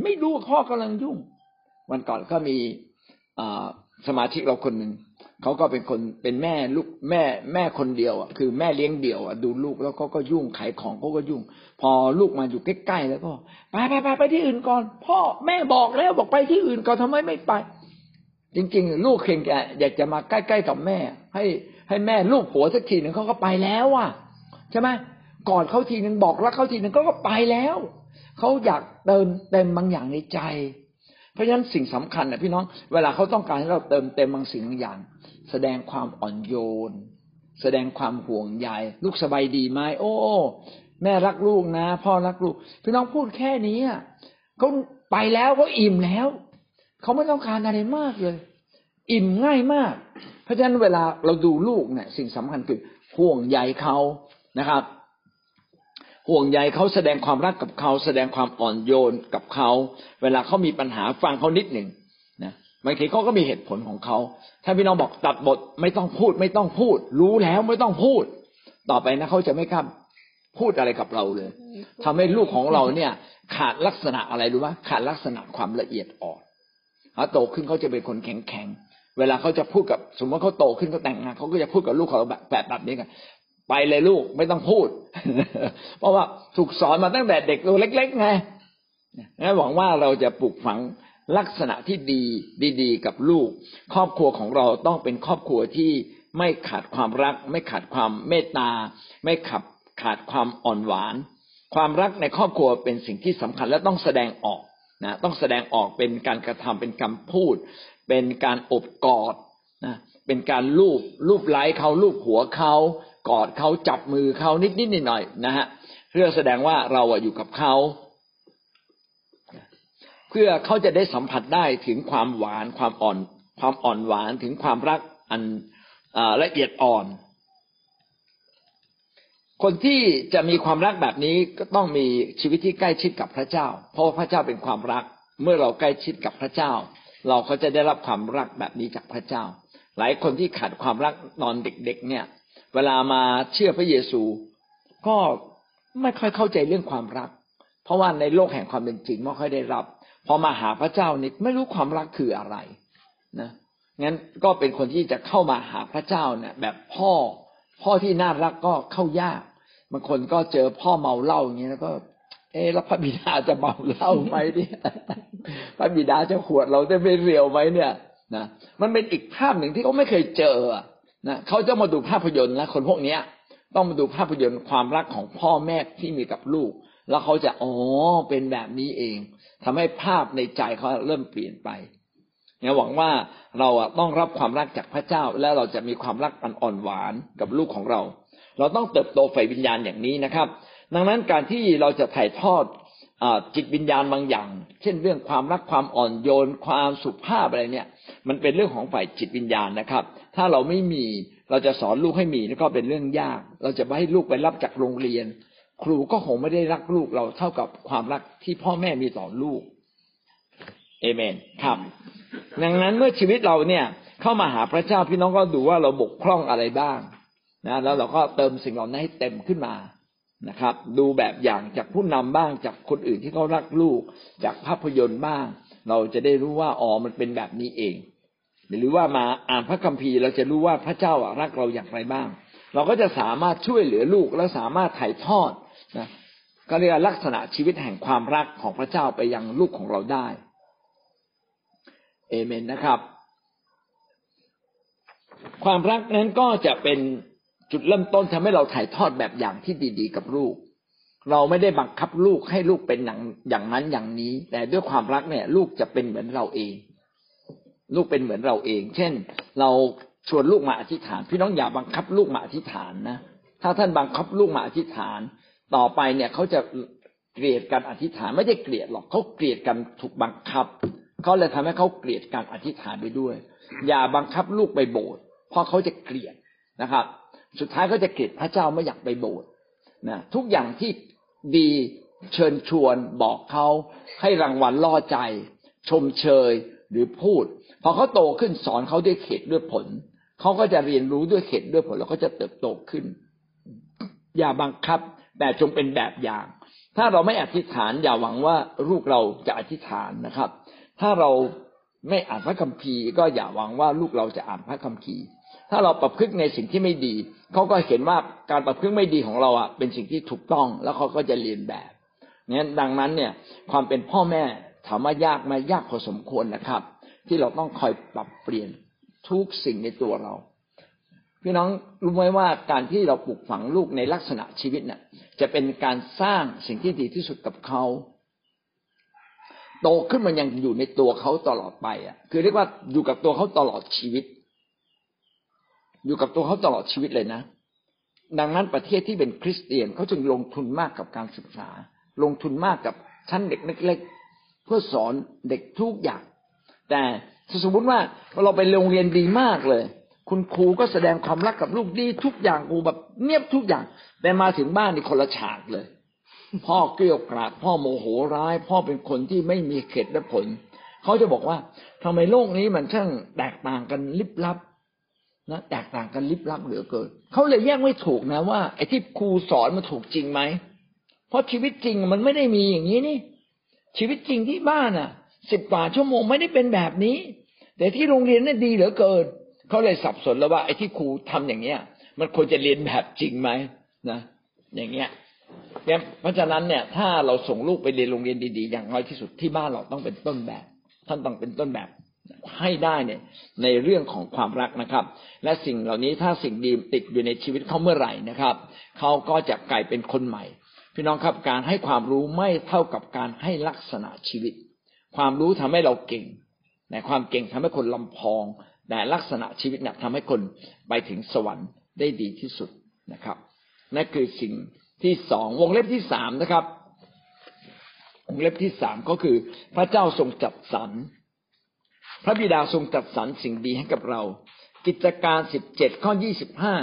ไม่รู้พ่อกำลังยุ่ง วันก่อนก็มีสมาชิกเราคนหนึ่ง เขาก็เป็นคนเป็นแม่ลูกแม่แม่คนเดียวอะคือแม่เลี้ยงเดี่ยวอะดูลูกแล้วก็ก็ยุ่งขายของเขาก็ยุ่ง พอลูกมาอยู่ใกล้ๆแล้วก็ไปไปไปไปที่อื่นก่อน พ่อแม่บอกแล้วบอกไปที่อื่นก่อนทำไมไม่ไป จริง ๆ ลูกเพียงแต่อยากจะมาใกล้ๆกับแม่ ให้ให้แม่ลูกผัวสักทีหนึ่งเขาก็ไปแล้วอะใช่ไหมกอดเขาทีหนึ่งบอกรักเขาทีหนึ่งก็ก็ไปแล้วเขาอยากเติมเต็มบางอย่างในใจ เพราะฉะนั้นสิ่งสำคัญนะพี่น้องเวลาเขาต้องการให้เราเติมเต็มบางสิ่งบางอย่าง แสดงความอ่อนโยน แสดงความห่วงใยลูกสบายดีไหมโอ้แม่รักลูกนะ พ่อรักลูก พี่น้องพูดแค่นี้เขาไปแล้วเขาอิ่มแล้วเขาไม่ต้องการอะไรมากเลย อิ่มง่ายมาก เพราะฉะนั้นเวลาเราดูลูกเนี่ยสิ่งสำคัญคือห่วงใยเขานะครับ ห่วงใยเขาแสดงความรักกับเขาแสดงความอ่อนโยนกับเขา เวลาเขามีปัญหาฟังเขานิดหนึ่งนะบางทีเขาก็มีเหตุผลของเขาถ้าพี่น้องบอกตัดบทไม่ต้องพูด ไม่ต้องพูด รู้แล้วไม่ต้องพูด ต่อไปนะเขาจะไม่กล้าพูดอะไรกับเราเลยทำให้ลูกของเราเนี่ย ขาดลักษณะอะไรรู้ไหมขาดลักษณะความละเอียดอ่อนเขาโตขึ้นเขาจะเป็นคนแข็งแข็งเวลาเขาจะพูดกับ สมมติเขาโตขึ้นเขาแต่งงานเขาก็จะพูดกับลูกเขาแบบแบบแบบนี้กัน ไปเลยลูกไม่ต้องพูด เพราะว่าถูกสอนมาตั้งแต่เด็กตัวเล็กๆไงงั้นหวังว่าเราจะปลูกฝังลักษณะที่ดีดีๆ กับลูก ครอบครัวของเราต้องเป็นครอบครัวที่ไม่ขาดความรัก ไม่ขาดความเมตตา ไม่ขับขาดความอ่อนหวาน ความรักในครอบครัวเป็นสิ่งที่สำคัญและต้องแสดงออกนะต้องแสดงออกเป็นการกระทำเป็นคำพูด เป็นการอบกอดนะเป็นการลูบลูบไล้เขาลูบหัวเขา กอดเขาจับมือเขานิดนิดหน่อยนะฮะเพื่อแสดงว่าเราอยู่กับเขาเพื่อเขาจะได้สัมผัสได้ถึงความหวานความอ่อน ความอ่อนหวานถึงความรักอันละเอียดอ่อน คนที่จะมีความรักแบบนี้ก็ต้องมีชีวิตที่ใกล้ชิดกับพระเจ้า เพราะพระเจ้าเป็นความรัก เมื่อเราใกล้ชิดกับพระเจ้า เราก็จะได้รับความรักแบบนี้จากพระเจ้า หลายคนที่ขาดความรักนอนเด็ก ๆ เนี่ย เวลามาเชื่อพระเยซูก็ไม่ค่อยเข้าใจเรื่องความรัก เพราะว่าในโลกแห่งความเป็นจริงไม่ค่อยได้รับ พอมาหาพระเจ้านี่ไม่รู้ความรักคืออะไรนะงั้นก็เป็นคนที่จะเข้ามาหาพระเจ้าเนี่ยแบบพ่อ พ่อที่น่ารักก็เข้ายากบางคนก็เจอพ่อเมาเหล้าอย่างเงี้ยแล้วก็ เออแล้วพระบิดาจะเมาเหล้าไหมเนี่ยพระบิดาจะขวดเราจะไม่เรียวไหมเนี่ยนะมันเป็นอีกภาพหนึ่งที่เขาไม่เคยเจอ นะเขาจะมาดูภาพยนตร์นะคนพวกเนี้ย ต้องมาดูภาพยนตร์ความรักของพ่อแม่ที่มีกับลูก แล้วเขาจะอ๋อเป็นแบบนี้เองทำให้ภาพในใจเขาเริ่มเปลี่ยนไปเนี่ยหวังว่าเราต้องรับความรักจากพระเจ้า และเราจะมีความรักอันอ่อนหวานกับลูกของเรา เราต้องเติบโตฝ่ายวิญญาณอย่างนี้นะครับ ดังนั้นการที่เราจะถ่ายทอดจิตวิญญาณบางอย่าง เช่นเรื่องความรักความอ่อนโยนความสุภาพอะไรเนี่ยมันเป็นเรื่องของฝ่ายจิตวิญญาณนะครับ ถ้าเราไม่มีเราจะสอนลูกให้มีก็เป็นเรื่องยาก เราจะไปให้ลูกไปรับจากโรงเรียน ครูก็คงไม่ได้รักลูกเราเท่ากับความรักที่พ่อแม่มีต่อลูกเอเมนครับ ดังนั้นเมื่อชีวิตเราเนี่ยเข้ามาหาพระเจ้าพี่น้องก็ดูว่าเราบกพร่องอะไรบ้างนะแล้วเราก็เติมสิ่งเหล่านั้นให้เต็มขึ้นมานะครับ ดูแบบอย่างจากผู้นำบ้างจากคนอื่นที่เขารักลูก จากภาพยนตร์บ้าง เราจะได้รู้ว่าอ๋อมันเป็นแบบนี้เอง หรือว่ามาอ่านพระคัมภีร์เราจะรู้ว่าพระเจ้ารักเราอย่างไรบ้าง เราก็จะสามารถช่วยเหลือลูกและสามารถถ่ายทอดนะก็เรียกลักษณะชีวิตแห่งความรักของพระเจ้าไปยังลูกของเราได้เอเมนนะครับ ความรักนั้นก็จะเป็นจุดเริ่มต้นทำให้เราถ่ายทอดแบบอย่างที่ดี ๆ กับลูก เราไม่ได้บังคับลูกให้ลูกเป็นอย่างอย่างนั้นอย่างนี้ แต่ด้วยความรักเนี่ย ลูกจะเป็นเหมือนเราเอง ลูกเป็นเหมือนเราเอง เช่น เราชวนลูกมาอธิษฐาน พี่น้องอย่าบังคับลูกมาอธิษฐานนะถ้าท่านบังคับลูกมาอธิษฐาน ต่อไปเนี่ยเขาจะเกลียดการอธิษฐานไม่ได้เกลียดหรอกเขาเกลียดกันถูกบังคับเขาเลยทำให้เขาเกลียดการอธิษฐานไปด้วย อย่าบังคับลูกไปโบสถ์เพราะเขาจะเกลียดนะครับ สุดท้ายเขาจะเกลียดพระเจ้าไม่อยากไปโบสถ์ นะทุกอย่างที่ดีเชิญชวนบอกเขาให้รางวัลล่อใจ ชมเชยหรือพูด พอเขาโตขึ้นสอนเขาด้วยเขตด้วยผล เขาก็จะเรียนรู้ด้วยเขตด้วยผล แล้วก็จะเติบโตขึ้น อย่าบังคับ แต่จงเป็นแบบอย่าง ถ้าเราไม่อธิษฐานอย่าหวังว่าลูกเราจะอธิษฐานนะครับ ถ้าเราไม่อ่านพระคัมภีร์ ก็อย่าหวังว่าลูกเราจะอ่านพระคัมภีร์ ถ้าเราประพฤติในสิ่งที่ไม่ดี เขาก็เห็นว่าการประพฤติไม่ดีของเราอะเป็นสิ่งที่ถูกต้อง แล้วเขาก็จะเรียนแบบเนี่ยดังนั้นเนี่ยความเป็นพ่อแม่ถามว่ายากไหมยากพอสมควรนะครับ ที่เราต้องคอยปรับเปลี่ยนทุกสิ่งในตัวเรา พี่น้องรู้ไหมว่าการที่เราปลูกฝังลูกในลักษณะชีวิตเนี่ยจะเป็นการสร้างสิ่งที่ดีที่สุดกับเขาโตขึ้นมันยังอยู่ในตัวเขาตลอดไปอะ คือเรียกว่าอยู่กับตัวเขาตลอดชีวิต อยู่กับตัวเขาตลอดชีวิตเลยนะ ดังนั้นประเทศที่เป็นคริสเตียนเขาจึงลงทุนมากกับการศึกษา ลงทุนมากกับชั้นเด็กเล็กๆเพื่อสอนเด็กทุกอย่าง แต่สมมติว่าเราไปโรงเรียนดีมากเลย คุณครูก็แสดงความรักกับลูกดีทุกอย่างครูแบบเนียบทุกอย่าง แต่มาถึงบ้านนี่คนละฉากเลย พ่อเกลียวกราดพ่อโมโหร้าย พ่อเป็นคนที่ไม่มีเขตและผล เขาจะบอกว่าทำไมโลกนี้มันช่างแตกต่างกันลิบลับ นะแตกต่างกันลิบลับเหลือเกินเขาเลยแยกไม่ถูกนะว่าไอ้ที่ครูสอนมันถูกจริงไหมเพราะชีวิตจริงมันไม่ได้มีอย่างนี้นี่ ชีวิตจริงที่บ้านอะสิบกว่าชั่วโมงไม่ได้เป็นแบบนี้ แต่ที่โรงเรียนนี่ดีเหลือเกินเขาเลยสับสนแล้วว่าไอ้ที่ครูทำอย่างเนี้ย มันควรจะเรียนแบบจริงไหมนะอย่างเงี้ยเพราะฉะนั้นเนี่ย ถ้าเราส่งลูกไปเรียนโรงเรียนดีๆ อย่างน้อยที่สุดที่บ้านเราต้องเป็นต้นแบบ ท่านต้องเป็นต้นแบบ ให้ได้เนี่ยในเรื่องของความรักนะครับ และสิ่งเหล่านี้ถ้าสิ่งดีติดอยู่ในชีวิตเขาเมื่อไหร่นะครับเขาก็จะกลายเป็นคนใหม่ พี่น้องครับการให้ความรู้ไม่เท่ากับการให้ลักษณะชีวิต ความรู้ทำให้เราเก่งแต่ความเก่งทำให้คนลำพอง แต่ลักษณะชีวิตเนี่ยทำให้คนไปถึงสวรรค์ได้ดีที่สุดนะครับนั่นคือสิ่งที่สองวงเล็บที่สามนะครับ วงเล็บที่สามก็คือพระเจ้าทรงจัดสรร พระบิดาทรงจัดสรรสิ่งดีให้กับเรา กิจการสิบเจ็ดข้อยี่สิบห้า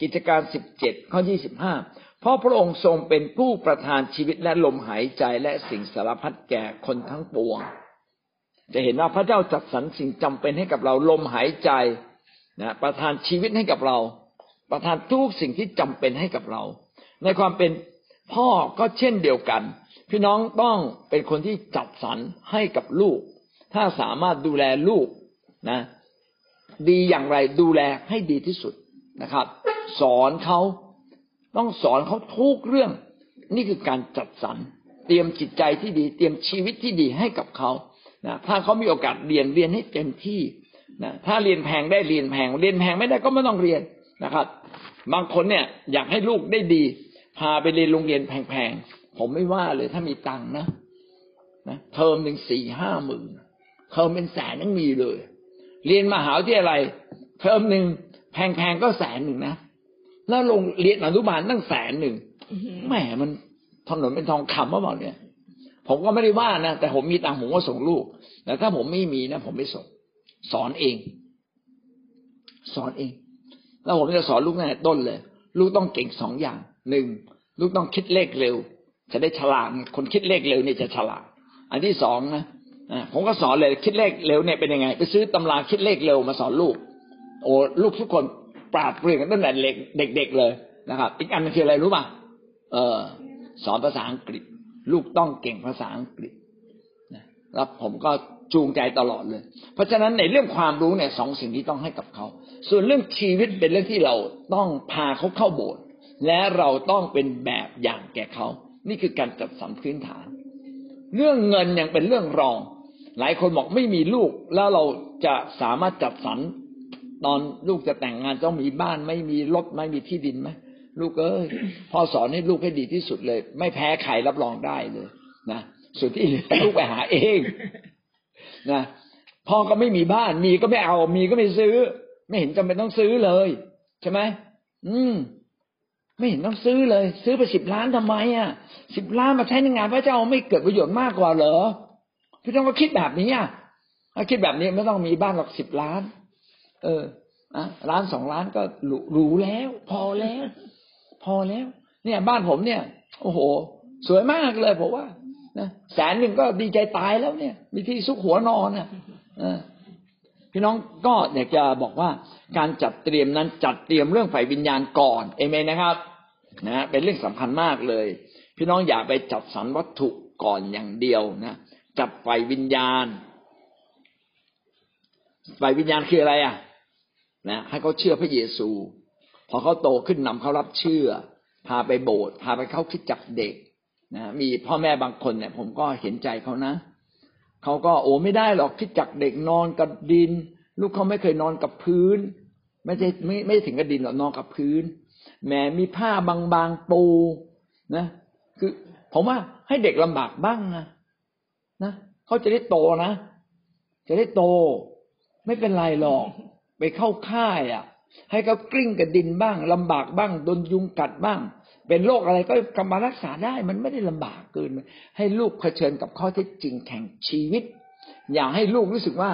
กิจการสิบเจ็ดข้อยี่สิบห้าเพราะพระองค์ทรงเป็นผู้ประทานชีวิตและลมหายใจและสิ่งสารพัดแก่คนทั้งปวง จะเห็นว่าพระเจ้าจัดสรรสิ่งจำเป็นให้กับเราลมหายใจนะประทานชีวิตให้กับเรา ประทานทุกสิ่งที่จำเป็นให้กับเรา ในความเป็นพ่อก็เช่นเดียวกัน พี่น้องต้องเป็นคนที่จัดสรรให้กับลูก ถ้าสามารถดูแลลูกนะ ดีอย่างไรดูแลให้ดีที่สุดนะครับ สอนเขาต้องสอนเขาทุกเรื่อง นี่คือการจัดสรรเตรียมจิตใจที่ดี เตรียมชีวิตที่ดีให้กับเขานะถ้าเขามีโอกาสเรียนเรียนให้เต็มที่นะถ้าเรียนแพงได้เรียนแพงเรียนแพงไม่ได้ก็ไม่ต้องเรียนนะครับ บางคนเนี่ยอยากให้ลูกได้ดี พาไปเรียนโรงเรียนแพงๆผมไม่ว่าเลยถ้ามีตังค์นะนะเทอมหนึ่งสี่ห้าหมื่น เทอมเป็นแสนยังมีเลย เรียนมหาวิทยาลัยเทอมหนึ่งแพงๆก็แสนหนึ่งนะแล้วลงเรียนอนุบาลตั้งแสนหนึ่งแหมมันถนนเป็นทองคำว่าบอกเนี่ย ผมก็ไม่ได้ว่านะแต่ผมมีตังค์ผมก็ส่งลูกแต่ถ้าผมไม่มีนะ ผมไม่ส่ง สอนเอง สอนเอง แล้วผมจะสอนลูกตั้งแต่ต้นเลย ลูกต้องเก่งสองอย่างหนึ่งลูกต้องคิดเลขเร็ว จะได้ฉลาดคนคิดเลขเร็วนี่จะฉลาด อันที่สองนะ ผมก็สอนเลยคิดเลขเร็วเนี่ยเป็นยังไง ไปซื้อตำราคิดเลขเร็วมาสอนลูก โอ้ลูกทุกคนปราดเปรื่องกันตั้งแต่เด็กๆเลยนะครับ อีกอันนึงคืออะไรรู้ป่ะเออสอนภาษาอังกฤษ ลูกต้องเก่งภาษาอังกฤษนะแล้วผมก็จูงใจตลอดเลย เพราะฉะนั้นในเรื่องความรู้เนี่ยสองสิ่งที่ต้องให้กับเขา ส่วนเรื่องชีวิตเป็นเรื่องที่เราต้องพาเขาเข้าโบสถ์และเราต้องเป็นแบบอย่างแก่เขา นี่คือการจัดสรรพื้นฐาน เรื่องเงินยังเป็นเรื่องรอง หลายคนบอกไม่มีลูกแล้วเราจะสามารถจัดสรรตอนลูกจะแต่งงานต้องมีบ้าน ไม่มีรถไม่มีที่ดินไหมลูกเอ้ยพ่อสอนให้ลูกให้ดีที่สุดเลย ไม่แพ้ใครรับรองได้เลยนะส่วนที่ลูกไปหาเองนะพ่อก็ไม่มีบ้าน มีก็ไม่เอา มีก็ไม่ซื้อ ไม่เห็นจำเป็นต้องซื้อเลย ใช่ไหมอืม ไม่เห็นต้องซื้อเลย ซื้อไปสิบล้านทำไมอะสิบล้านมาใช้ในงานพระเจ้าไม่เกิดประโยชน์มากกว่าเหรอ พี่ต้องมาคิดแบบนี้อะถ้าคิดแบบนี้ไม่ต้องมีบ้านหรอกสิบล้าน เอออะล้านสองล้านก็หรูแล้ว พอแล้ว พอแล้ว เนี่ย บ้านผมเนี่ย โอ้โห สวยมากเลยผมว่านะแสนหนึ่งก็ดีใจตายแล้วเนี่ย มีที่ซุกหัวนอนอะพี่น้องก็อยากจะบอกว่าการจัดเตรียมนั้นจัดเตรียมเรื่องฝ่ายวิญญาณก่อนเอเมนนะครับนะเป็นเรื่องสำคัญมากเลย พี่น้องอย่าไปจัดสรรวัตถุก่อนอย่างเดียวนะ จัดฝ่ายวิญญาณฝ่ายวิญญาณคืออะไรอะนะให้เขาเชื่อพระเยซู พอเขาโตขึ้นนำเขารับเชื่อ พาไปโบสถ์พาไปเข้าคิดจักเด็กนะมีพ่อแม่บางคนเนี่ย ผมก็เห็นใจเขานะเขาก็โอ้ไม่ได้หรอกคิดจักเด็กนอนกับดิน ลูกเขาไม่เคยนอนกับพื้น ไม่ใช่ไม่ไม่ถึงกับดินหรอกนอนกับพื้นแหมมีผ้าบางๆปูนะ คือ ผมว่าให้เด็กลำบากบ้างนะ นะเขาจะได้โตนะ จะได้โต ไม่เป็นไรหรอก ไปเข้าค่ายอะ ให้เขากลิ้งกับดินบ้างลำบากบ้างโดนยุงกัดบ้าง เป็นโรคอะไรก็กำมารักษาได้ มันไม่ได้ลำบากเกิน ให้ลูกเผชิญกับข้อเท็จจริงแข่งชีวิต อย่าให้ลูกรู้สึกว่า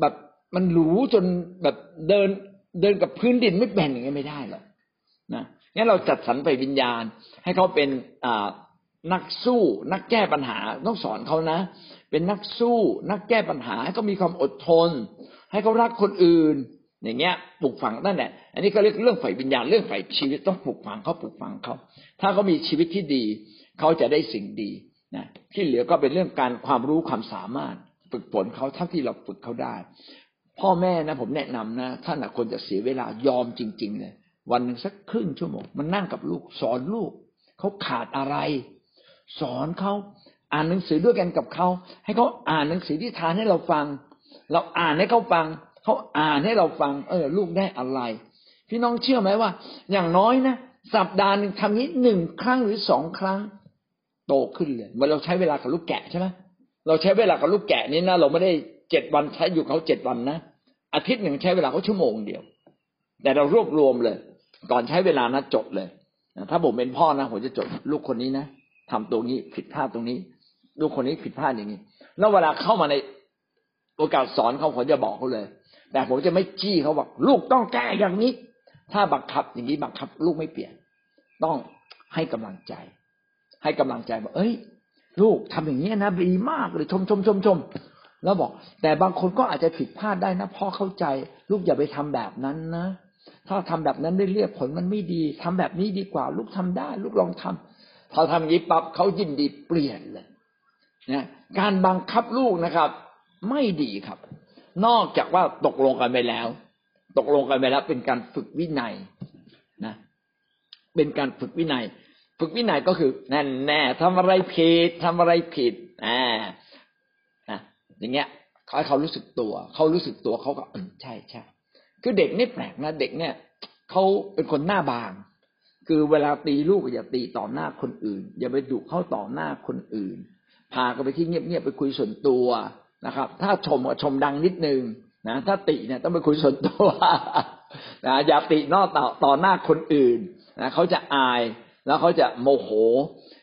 แบบมันหรูจนแบบเดินเดินกับพื้นดินไม่เป็นอย่างนี้ไม่ได้หรอกนะงั้นเราจัดสรรไปวิญญาณ ให้เขาเป็นอ่า นักสู้ นักแก้ปัญหาต้องสอนเขานะ เป็นนักสู้ นักแก้ปัญหาให้เขามีความอดทน ให้เขารักคนอื่น อย่างเงี้ยปลูกฝังนั่นแหละอันนี้ก็เรียกเรื่องฝ่ายวิญญาณเรื่องฝ่ายชีวิตต้องปลูกฝังเขาปลูกฝังเขาถ้าเขามีชีวิตที่ดี เขาจะได้สิ่งดีนะที่เหลือก็เป็นเรื่องการความรู้ความสามารถ ฝึกฝนเขาเท่าที่เราฝึกเขาได้ พ่อแม่นะ ผมแนะนำนะท่านควรจะเสียเวลายอมจริงๆเลยวันหนึ่งสักครึ่งชั่วโมงมันนั่งกับลูกสอนลูกเขาขาดอะไร สอนเขาอ่านหนังสือด้วยกันกับเขาให้เขาอ่านหนังสือที่ทานให้เราฟัง เราอ่านให้เขาฟังเขาอ่านให้เราฟัง เออ ลูกได้อะไร พี่น้องเชื่อไหมว่า อย่างน้อยนะสัปดาห์หนึ่งทำนี้หนึ่งครั้งหรือสองครั้ง โตขึ้นเลยเมื่อเราใช้เวลากับลูกแกะใช่ไหมเราใช้เวลากับลูกแกะนี่นะเราไม่ได้เจ็ดวันใช้อยู่เขาเจ็ดวันนะอาทิตย์หนึ่งใช้เวลาเขาชั่วโมงเดียว แต่เรารวบรวมเลย ก่อนใช้เวลานะจดเลยถ้าผมเป็นพ่อนะผมจะจดลูกคนนี้นะ ทำตรงนี้ผิดพลาดตรงนี้ ลูกคนนี้ผิดพลาดอย่างนี้ แล้วเวลาเข้ามาในโอกาสสอนเขาผมจะบอกเขาเลย แต่ผมจะไม่จี้เขาบอกลูกต้องแก้อย่างนี้ ถ้าบังคับอย่างนี้บังคับ ลูกไม่เปลี่ยน ต้องให้กำลังใจ ให้กำลังใจบอกเอ้ย ลูกทำอย่างนี้นะดีมากเลยชมชมชมชมแล้วบอก แต่บางคนก็อาจจะผิดพลาดได้นะพ่อเข้าใจ ลูกอย่าไปทำแบบนั้นนะถ้าทำแบบนั้นได้เรียกผลมันไม่ดีทำแบบนี้ดีกว่า ลูกทำได้ ลูกลองทำ พอทำยี้ปั๊บเขายินดีเปลี่ยนเลยนะการบังคับลูกนะครับ ไม่ดีครับ นอกจากว่าตกลงกันไปแล้ว ตกลงกันไปแล้ว เป็นการฝึกวินัยนะเป็นการฝึกวินัย ฝึกวินัยก็คือแน่แน่ทำอะไรผิดทำอะไรผิดอ่านะอย่างเงี้ยเขาให้เขารู้สึกตัว เขารู้สึกตัวเขาก็เออใช่ใช่คือเด็กนี่แปลกนะเด็กเนี่ยเขาเป็นคนหน้าบาง คือเวลาตีลูกอย่าตีต่อหน้าคนอื่น อย่าไปดุเข้าต่อหน้าคนอื่น พากันไปที่เงียบๆไปคุยส่วนตัวนะครับ ถ้าชมก็ชมดังนิดนึงนะถ้าติเนี่ยต้องไปคุยส่วนตัวนะอย่าตินอกต่อต่อหน้าคนอื่นนะเขาจะอายแล้วเขาจะโมโห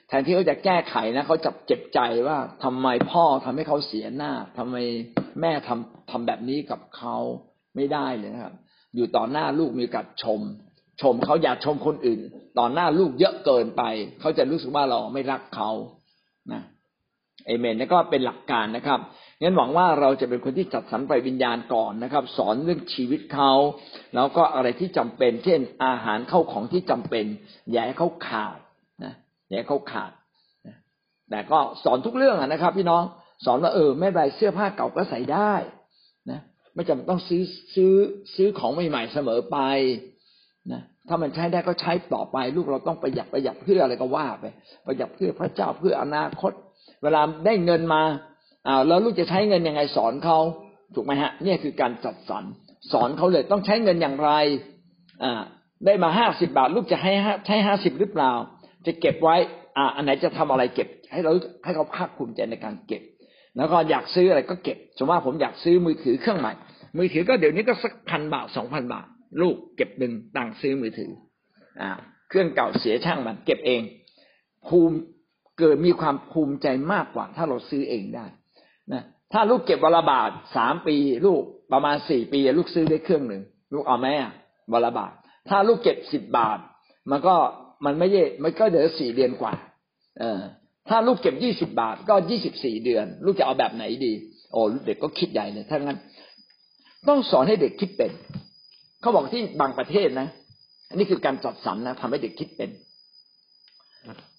แทนที่เขาจะแก้ไขนะเขาจับเจ็บใจว่าทำไมพ่อทำให้เขาเสียหน้าทำไมแม่ทำทำแบบนี้กับเขาไม่ได้เลยนะครับ อยู่ต่อหน้าลูกมีกัดชม ชมเขาอยากชมคนอื่น ต่อหน้าลูกเยอะเกินไป เขาจะรู้สึกว่าเราไม่รักเขานะเอเมนนี่ก็เป็นหลักการนะครับงั้นหวังว่าเราจะเป็นคนที่จัดสรรไปวิญญาณก่อนนะครับ สอนเรื่องชีวิตเขาแล้วก็อะไรที่จำเป็น เช่น อาหารเข้าของที่จำเป็น อย่าให้เขาขาดนะอย่าให้เขาขาดแต่ก็สอนทุกเรื่องนะครับ พี่น้องสอนว่าเออไม่ไรเสื้อผ้าเก่าก็ใส่ได้นะไม่จำต้องซื้อซื้อซื้อของใหม่ๆเสมอไป ถ้ามันใช้ได้ก็ใช้ต่อไป ลูกเราต้องประหยัดประหยัดเพื่ออะไรก็ว่าไป ประหยัดเพื่อพระเจ้าเพื่ออนาคต เวลาได้เงินมาอ่าแล้วลูกจะใช้เงินยังไงสอนเขาถูกไหมฮะเนี่ยคือการจัดสรรสอนเขาเลยต้องใช้เงินอย่างไรอ่าได้มาห้าสิบาท ลูกจะให้ใช้ห้าสิบหรือเปล่า จะเก็บไว้อ่าอันไหนจะทำอะไรเก็บ ให้เราให้เขาภาคภูมิใจในการเก็บ แล้วก็อยากซื้ออะไรก็เก็บสมมติว่าผมอยากซื้อมือถือเครื่องใหม่ มือถือก็เดี๋ยวนี้ก็สักพันบาทสองพันบาท ลูกเก็บดึงตังค์ซื้อมือถือ อ่า เครื่องเก่าเสียช่างมันเก็บเอง ภูมิเกิดมีความภูมิใจมากกว่า ถ้าเราซื้อเองได้นะถ้าลูกเก็บวลบาทสามปี ลูกประมาณสี่ปี ลูกซื้อได้เครื่องหนึ่งลูกเอาไหมอะวลบาท ถ้าลูกเก็บสิบบาท มันก็มันไม่เย่มันก็เหลือสี่เดือนกว่า เออ ถ้าลูกเก็บยี่สิบาท ก็ยี่สิบสี่เดือน ลูกจะเอาแบบไหนดี โอ้เด็กก็คิดใหญ่เลยถ้างั้น ต้องสอนให้เด็กคิดเป็น เขาบอกที่บางประเทศนะ อันนี้คือการจัดสรรนะทำให้เด็กคิดเป็น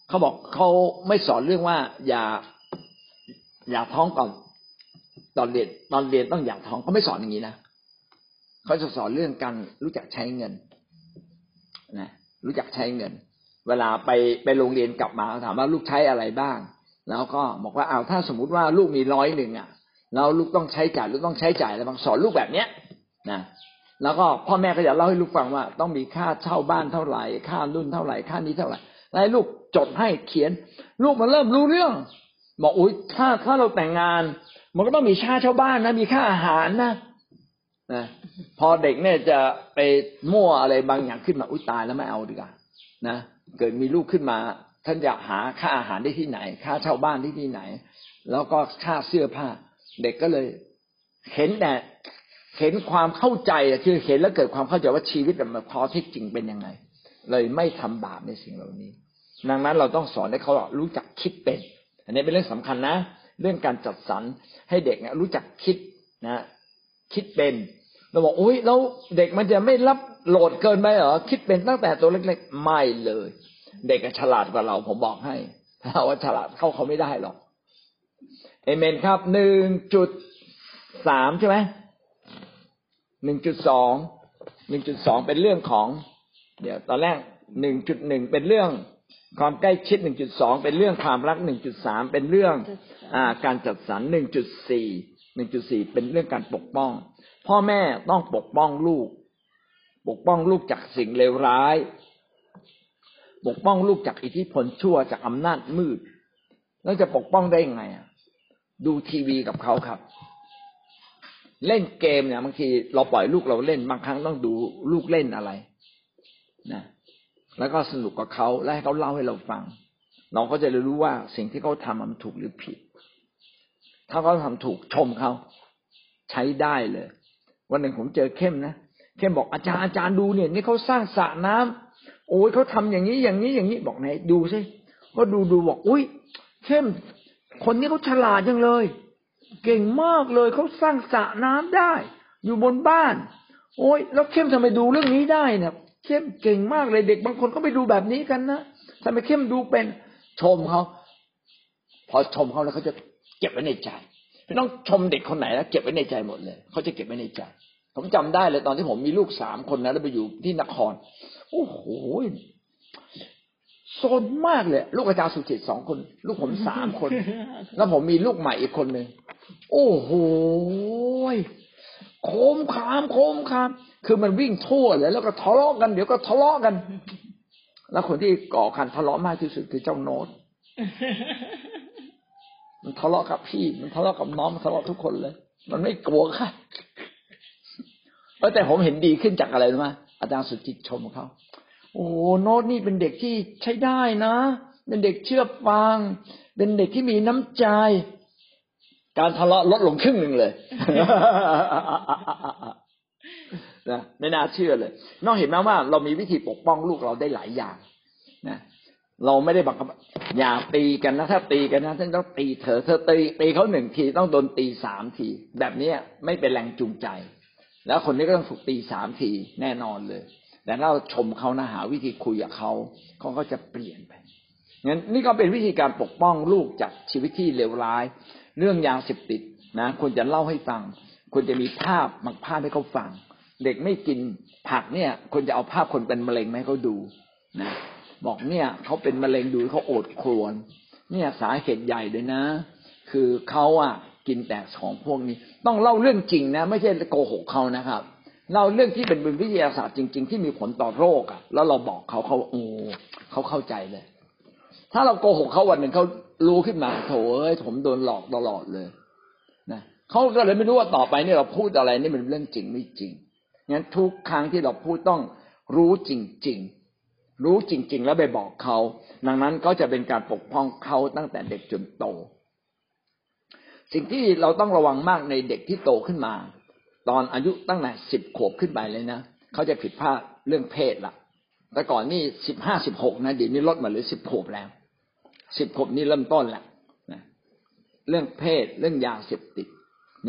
เขาบอกเขาไม่สอนเรื่องว่า อย่า อย่าท้องก่อนตอนเรียนตอนเรียนต้องอย่าท้องเขาไม่สอนอย่างนี้นะเขาจะสอนเรื่องการรู้จักใช้เงินนะรู้จักใช้เงิน เวลาไปไปโรงเรียนกลับมาถามว่าลูกใช้อะไรบ้าง แล้วก็บอกว่าเอาถ้าสมมติว่าลูกมีร้อยหนึ่งอะแล้วลูกต้องใช้จ่ายลูกต้องใช้จ่ายอะไรบางสอนลูกแบบเนี้ยนะ แล้วก็พ่อแม่ก็จะเล่าให้ลูกฟังว่า ต้องมีค่าเช่าบ้านเท่าไหร่ ค่ารุ่นเท่าไหร่ ค่านี้เท่าไหร่แล้วให้ลูกจดให้เขียน ลูกมันเริ่มรู้เรื่อง บอกอุ้ยถ้าถ้าเราแต่งงาน มันก็ต้องมีค่าเช่าบ้านนะ มีค่าอาหารนะนะพอเด็กเนี่ยจะไปมั่วอะไรบางอย่างขึ้นมาอุ้ยตายแล้วไม่เอาดีกว่านะเกิดมีลูกขึ้นมา ท่านอยากหาค่าอาหารได้ที่ไหน ค่าเช่าบ้านที่ที่ไหน แล้วก็ค่าเสื้อผ้า เด็กก็เลย เห็นแต่ เห็นความเข้าใจคือเห็นแล้วเกิดความเข้าใจว่าชีวิตมันพอที่จริงเป็นยังไง เลยไม่ทำบาปในสิ่งเหล่านี้ ดังนั้นเราต้องสอนให้เขารู้จักคิดเป็น อันนี้เป็นเรื่องสำคัญนะ เรื่องการจัดสรรให้เด็กเนี่ยรู้จักคิดนะคิดเป็นเราบอกอุ้ยแล้วเด็กมันจะไม่รับโหลดเกินไปเหรอคิดเป็นตั้งแต่ตัวเล็กๆไม่เลย เด็กฉลาดกว่าเราผมบอกให้ถ้าว่าฉลาดเข้าเขาไม่ได้หรอกเอเมนครับหนึ่งจุดสามใช่ไหม หนึ่งจุดสองหนึ่งจุดสองเป็นเรื่องของ เดี๋ยวตอนแรกหนึ่งจุดหนึ่งเป็นเรื่องความใกล้ชิดหนึ่งจุดสองเป็นเรื่องความรักหนึ่งจุดสามเป็นเรื่องอการจัดสรรหนึ่งจุดสี่หนึ่งจุดสี่เป็นเรื่องการปกป้อง พ่อแม่ต้องปกป้องลูก ปกป้องลูกจากสิ่งเลวร้าย ปกป้องลูกจากอิทธิพลชั่วจากอำนาจมืดแล้วจะปกป้องได้ยังไงอะดูทีวีกับเขาครับ เล่นเกมเนี่ยบางทีเราปล่อยลูกเราเล่นบางครั้งต้องดูลูกเล่นอะไรนะแล้วก็สนุกกับเขาและให้เขาเล่าให้เราฟัง เราก็จะรู้ว่าสิ่งที่เขาทำมันถูกหรือผิด ถ้าเขาทำถูกชมเขาใช้ได้เลย วันหนึ่งผมเจอเข้มนะเข้มบอกอาจารย์อาจารย์ดูเนี่ย นี่เขาสร้างสระน้ำโอ้ยเขาทำอย่างนี้อย่างนี้อย่างนี้บอกไหนดูสิก็ดูดูบอกอุ้ยเข้มคนนี้เขาฉลาดจังเลย เก่งมากเลยเขาสร้างสระน้ำได้ อยู่บนบ้าน โอ้ยแล้วเข้มทำไมดูเรื่องนี้ได้เนี่ยเข้มเก่งมากเลยเด็กบางคนก็ไปดูแบบนี้กันนะทำไมเข้มดูเป็นชมเขาพอชมเขาแล้วเขาจะเก็บไว้ในใจไม่ต้องชมเด็กคนไหนแล้วเก็บไว้ในใจหมดเลยเขาจะเก็บไว้ในใจ ผมจำได้เลยตอนที่ผมมีลูกสามคนนะแล้วไปอยู่ที่นคร โอ้โห โซนมากเลย ลูกอาจารย์สุจิตสองคน ลูกผมสามคน แล้วผมมีลูกใหม่อีกคนหนึ่งโอ้โหโคมคามโคมคาม คือมันวิ่งทั่วเลยแล้วก็ทะเลาะกันเดี๋ยวก็ทะเลาะกัน แล้วคนที่ก่อการทะเลาะมากที่สุดคือเจ้าโน้ตมันทะเลาะกับพี่ มันทะเลาะกับน้องมันทะเลาะทุกคนเลย มันไม่กลัวค่ะแต่ผมเห็นดีขึ้นจากอะไรรู้ไหมอาจารย์สุจิตชมเขา โอ้โน้ตนี่เป็นเด็กที่ใช้ได้นะ เป็นเด็กเชื่อฟัง เป็นเด็กที่มีน้ำใจ การทะเลาะลดลงครึ่งหนึ่งเลยนะไม่น่าเชื่อเลยน้องเห็นไหมว่าเรามีวิธีปกป้องลูกเราได้หลายอย่างนะเราไม่ได้บังคับอย่าตีกันนะ ถ้าตีกันนะท่านต้องตีเธอเธอตีตีเขาหนึ่งทีต้องโดนตีสามที แบบนี้ไม่เป็นแรงจูงใจ แล้วคนนี้ก็ต้องถูกตีสามทีแน่นอนเลย แต่เราชมเขานะหาวิธีคุยกับเขาเขาก็จะเปลี่ยนไปงั้นนี่ก็เป็นวิธีการปกป้องลูกจากชีวิตที่เลวร้าย เรื่องยาเสพติดนะควรจะเล่าให้ฟังควรจะมีภาพบางภาพให้เขาฟัง เด็กไม่กินผักเนี่ยคนจะเอาภาพคนเป็นมะเร็งมาให้เขาดูนะบอกเนี่ยเขาเป็นมะเร็งดูเขาโอดครวญเนี่ยสาเหตุใหญ่เลยนะ คือเขาอะกินแต่ของพวกนี้ ต้องเล่าเรื่องจริงนะ ไม่ใช่โกหกเขานะครับ เล่าเรื่องที่เป็นวิทยาศาสตร์จริง ๆ ที่มีผลต่อโรคอะ แล้วเราบอกเขาเขาโอ้เขาเข้าใจเลย ถ้าเราโกหกเขาวันหนึ่งเขารู้ขึ้นมาโถเอ้ยผมโดนหลอกตลอดเลยนะเขาก็เลยไม่รู้ว่าต่อไปนี่เราพูดอะไรนี่มันเรื่องจริงไม่จริงงั้นทุกครั้งที่เราพูดต้องรู้จริง ๆ รู้จริง ๆ แล้วไปบอกเขาดังนั้นก็จะเป็นการปกป้องเขาตั้งแต่เด็กจนโต สิ่งที่เราต้องระวังมากในเด็กที่โตขึ้นมา ตอนอายุตั้งแต่สิบขวบขึ้นไปเลยนะเขาจะผิดพลาดเรื่องเพศละแต่ก่อนนี่สิบห้าสิบหกนะเดี๋ยวนี้ลดมาเหลือสิบขวบแล้วสิบขวบนี่เริ่มต้นแล้วนะเรื่องเพศเรื่องยาเสพติด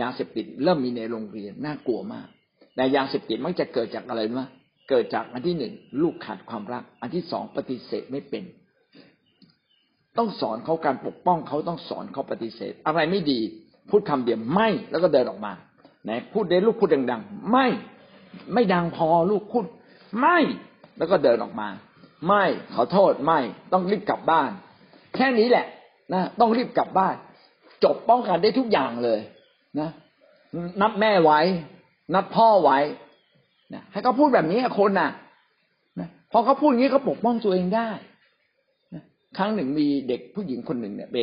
ยาเสพติดเริ่มมีในโรงเรียนน่ากลัวมาก แต่ยาเสพติดมักจะเกิดจากอะไรรู้ไหมเกิดจากอันที่หนึ่งลูกขาดความรัก อันที่สองปฏิเสธไม่เป็น ต้องสอนเขาการปกป้องเขาต้องสอนเขาปฏิเสธ อะไรไม่ดีพูดคำเดียวไม่แล้วก็เดินออกมา ไหนพูดได้ลูกพูดดังๆ ไม่ ไม่ดังพอลูกพูด ไม่ แล้วก็เดินออกมา ไม่ขอโทษไม่ ต้องรีบกลับบ้าน แค่นี้แหละนะต้องรีบกลับบ้าน จบป้องกันได้ทุกอย่างเลยนะนับแม่ไว้ นับพ่อไว้นะให้เขาพูดแบบนี้คนน่ะนะพอเขาพูดอย่างนี้เขาปกป้องตัวเองได้นะครั้งหนึ่งมีเด็กผู้หญิงคนหนึ่งเนี่ยไป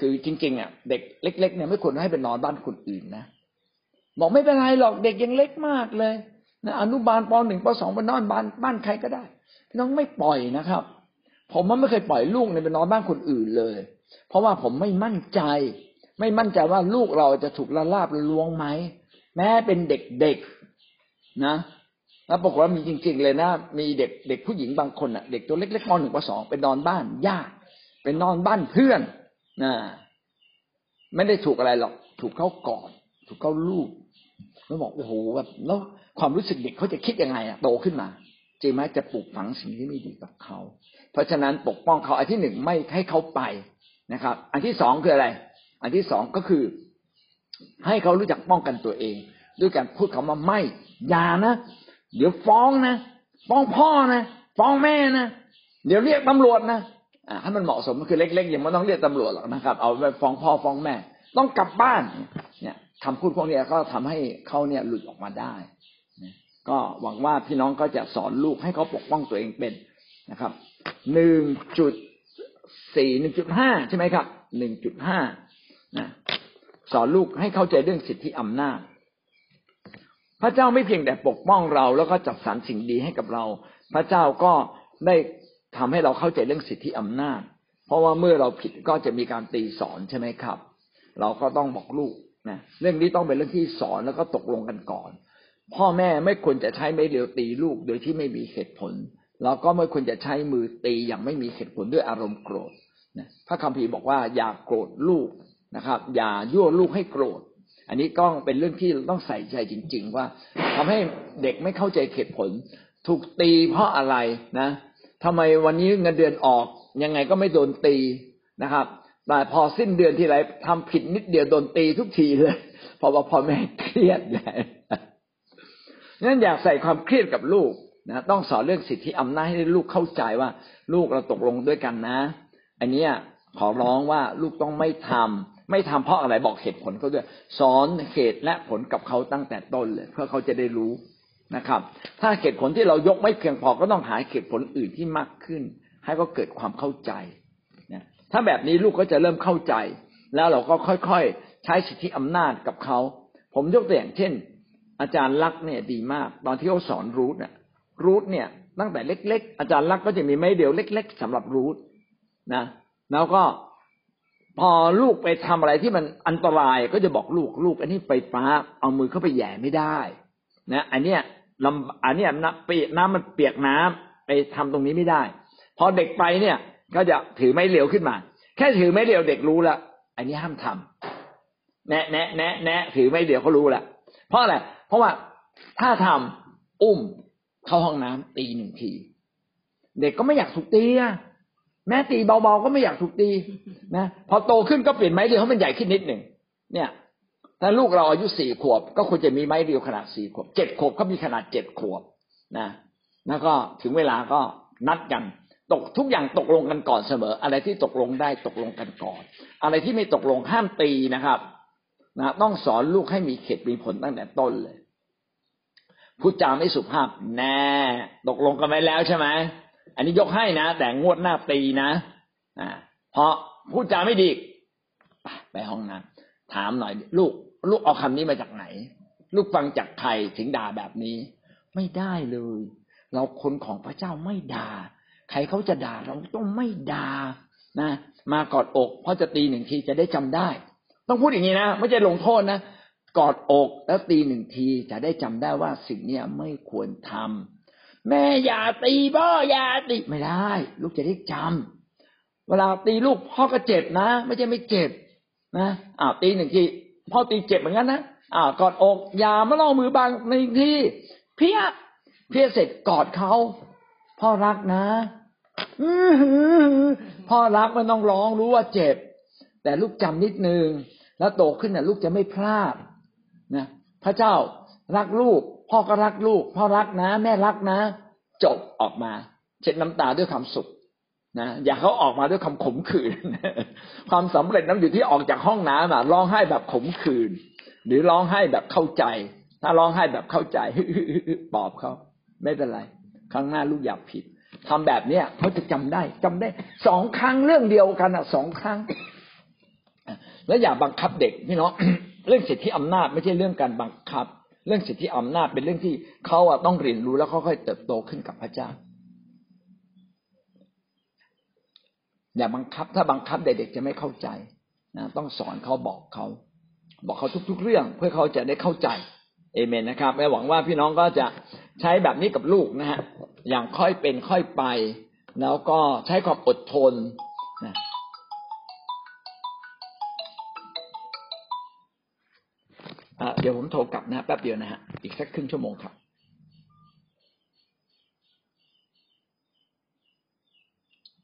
คือจริงๆอะเด็กเล็ก ๆ เนี่ยไม่ควรให้ไปนอนบ้านคนอื่นนะ บอกไม่เป็นไรหรอกเด็กยังเล็กมากเลยนะอนุบาลปหนึ่งปสองไปนอนบ้านบ้านใครก็ได้น้องไม่ปล่อยนะครับ ผมมันไม่เคยปล่อยลูกในไปนอนบ้านคนอื่นเลย เพราะว่าผมไม่มั่นใจ ไม่มั่นใจว่าลูกเราจะถูกละลาบละลวงไหมแม้เป็นเด็กๆนะแล้วบอกว่ามีจริง ๆ เลยนะ มีเด็กเด็กผู้หญิงบางคนอะ เด็กตัวเล็กๆปหนึ่งปสองไปนอนบ้านญาติไปนอนบ้านเพื่อนนะไม่ได้ถูกอะไรหรอก ถูกเขากอดถูกเขาลูบ แล้วบอกโอ้โหแบบแล้วความรู้สึกเด็กเขาจะคิดยังไงอะโตขึ้นมาจริงไหมจะปลูกฝังสิ่งที่ไม่ดีกับเขา เพราะฉะนั้นปกป้องเขาอันที่หนึ่งไม่ให้เขาไปนะครับ อันที่สองคืออะไร อันที่สองก็คือ ให้เขารู้จักป้องกันตัวเอง ด้วยการพูดคำว่าไม่อย่านะ เดี๋ยวฟ้องนะฟ้องพ่อนะฟ้องแม่นะเดี๋ยวเรียกตำรวจนะให้มันเหมาะสมก็คือเล็กๆอยังไม่ต้องเรียกตำรวจหรอกนะครับ เอาไปฟ้องพ่อฟ้องแม่ ต้องกลับบ้าน คำพูดพวกนี้ก็ทำให้เขาเนี่ยหลุดออกมาได้ก็หวังว่าพี่น้องก็จะสอนลูกให้เขาปกป้องตัวเองเป็นนะครับหนึ่งจุดสี่หนึ่งจุดห้าใช่ไหมครับหนึ่งจุดห้านะสอนลูกให้เข้าใจเรื่องสิทธิอำนาจ พระเจ้าไม่เพียงแต่ปกป้องเราแล้วก็จัดสรรสิ่งดีให้กับเรา พระเจ้าก็ได้ทำให้เราเข้าใจเรื่องสิทธิอำนาจ เพราะว่าเมื่อเราผิดก็จะมีการตีสอนใช่ไหมครับ เราก็ต้องบอกลูก นะเรื่องนี้ต้องเป็นเรื่องที่สอนแล้วก็ตกลงกันก่อน พ่อแม่ไม่ควรจะใช้ไม้เรียวตีลูกโดยที่ไม่มีเหตุผลเราก็ไม่ควรจะใช้มือตีอย่างไม่มีเหตุผลด้วยอารมณ์โกรธนะพระคัมภีร์บอกว่าอย่าโกรธลูกนะครับ อย่ายั่วลูกให้โกรธ อันนี้ก็เป็นเรื่องที่ต้องใส่ใจจริง ๆ ว่าทำให้เด็กไม่เข้าใจเหตุผล ถูกตีเพราะอะไรนะทำไมวันนี้เงินเดือนออกยังไงก็ไม่โดนตีนะครับ แต่พอสิ้นเดือนที่ไรทำผิดนิดเดียวโดนตีทุกทีเลยเพราะว่าพ่อแม่เครียดใหญ่งั้นอยากใส่ความเครียดกับลูกนะต้องสอนเรื่องสิทธิอำนาจให้ลูกเข้าใจว่า ลูกเราตกลงด้วยกันนะ อันนี้ขอร้องว่าลูกต้องไม่ทำไม่ทำเพราะอะไรบอกเหตุผลเขาด้วย สอนเหตุและผลกับเขาตั้งแต่ต้นเลย เพื่อเขาจะได้รู้นะครับ ถ้าเหตุผลที่เรายกไม่เพียงพอก็ต้องหาเหตุผลอื่นที่มากขึ้น ให้เขาเกิดความเข้าใจ ถ้าแบบนี้ลูกก็จะเริ่มเข้าใจ แล้วเราก็ค่อยๆใช้สิทธิอำนาจกับเขา ผมยกตัวอย่างเช่น อาจารย์ลักษ์เนี่ยดีมาก ตอนที่เขาสอนรูทเนี่ยรูทเนี่ย ตั้งแต่เล็ก ๆ อาจารย์ลักษ์ก็จะมีไม้เดียวเล็ก ๆสำหรับรูทนะ แล้วก็พอลูกไปทำอะไรที่มันอันตรายก็จะบอกลูกลูก อันนี้ไฟฟ้าเอามือเข้าไปแย่ไม่ได้นะอันเนี้ยลำอันเนี้ยน้ำเปียกน้ำมันเปียกน้ำไปทำตรงนี้ไม่ได้ พอเด็กไปเนี่ย ก็จะถือไม้เรียวขึ้นมา แค่ถือไม้เรียวเด็กรู้ละอันนี้ห้ามทำแนะแนะแนะแนะถือไม้เรียวเขารู้ละเพราะอะไรเพราะว่าถ้าทำอุ้มเข้าห้องน้ำตีหนึ่งที เด็กก็ไม่อยากถูกตีอะแม้ตีเบาๆก็ไม่อยากถูกตีนะพอโตขึ้นก็เปลี่ยนไม้เรียวให้มันใหญ่ขึ้นนิดหนึ่งเนี่ยถ้าลูกเราอายุสี่ขวบ ก็ควรจะมีไม้เรียวขนาดสี่ขวบเจ็ดขวบก็มีขนาดเจ็ดขวบนะแล้วก็ถึงเวลาก็นัดกัน ตกทุกอย่างตกลงกันก่อนเสมอ อะไรที่ตกลงได้ตกลงกันก่อน อะไรที่ไม่ตกลงห้ามตีนะครับนะต้องสอนลูกให้มีเขตมีผลตั้งแต่ต้นเลยพูดจาไม่สุภาพแน่ ตกลงกันไว้แล้วใช่ไหมอันนี้ยกให้นะ แต่งวดหน้าตีนะอ่าเพราะพูดจาไม่ดีไปห้องน้ำถามหน่อย ลูก ลูกเอาคำนี้มาจากไหน ลูกฟังจากใครถึงด่าแบบนี้ ไม่ได้เลย เราคนของพระเจ้าไม่ด่า ใครเขาจะด่าเราต้องไม่ด่านะมากอดอกเพราะจะตีหนึ่งทีจะได้จำได้ ต้องพูดอย่างนี้นะไม่ใช่ลงโทษนะกอดอกแล้วตีหนึ่งทีจะได้จำได้ว่าสิ่งเนี้ยไม่ควรทำแม่อย่าตีพ่ออย่าตีไม่ได้ ลูกจะได้จำเวลาตีลูกพ่อก็เจ็บนะ ไม่ใช่ไม่เจ็บนะอ้าวตีหนึ่งทีพ่อตีเจ็บเหมือนกันนะอ้าวกอดอกอย่ามาล่อมือบางในทีเพี้ยเพี้ยเสร็จกอดเขา พ่อรักนะพ่อรักมันต้องร้องรู้ว่าเจ็บ แต่ลูกจำนิดนึง แล้วโตขึ้นน่ะ ลูกจะไม่พลาดนะพระเจ้ารักลูก พ่อก็รักลูก พ่อรักนะ แม่รักนะ จบออกมา เช็ดน้ำตาด้วยความสุขนะอย่าเขาออกมาด้วยคำขมขื่นความสำเร็จนั้นอยู่ที่ออกจากห้องน้ำอะร้องไห้แบบขมขื่นหรือร้องไห้แบบเข้าใจ ถ้าร้องไห้แบบเข้าใจปอบเขาไม่เป็นไร ครั้งหน้าลูกอย่าผิดทำแบบเนี้ยเขาจะจำได้จำได้สองครั้งเรื่องเดียวกันอะสองครั้ง แล้วอย่าบังคับเด็กพี่น้องเรื่องสิทธิอำนาจไม่ใช่เรื่องการบังคับ เรื่องสิทธิอำนาจเป็นเรื่องที่เขาอะต้องเรียนรู้แล้วค่อยๆเติบโตขึ้นกับพระเจ้า อย่าบังคับถ้าบังคับเด็กๆจะไม่เข้าใจนะต้องสอนเขาบอกเขา บอกเขาทุก ๆ เรื่องเพื่อเขาจะได้เข้าใจ เอเมนนะครับและหวังว่าพี่น้องก็จะใช้แบบนี้กับลูกนะฮะอย่างค่อยเป็นค่อยไป แล้วก็ใช้ความอดทนนะเดี๋ยวผมโทรกลับนะแป๊บเดียวนะฮะอีกสักครึ่งชั่วโมงครับ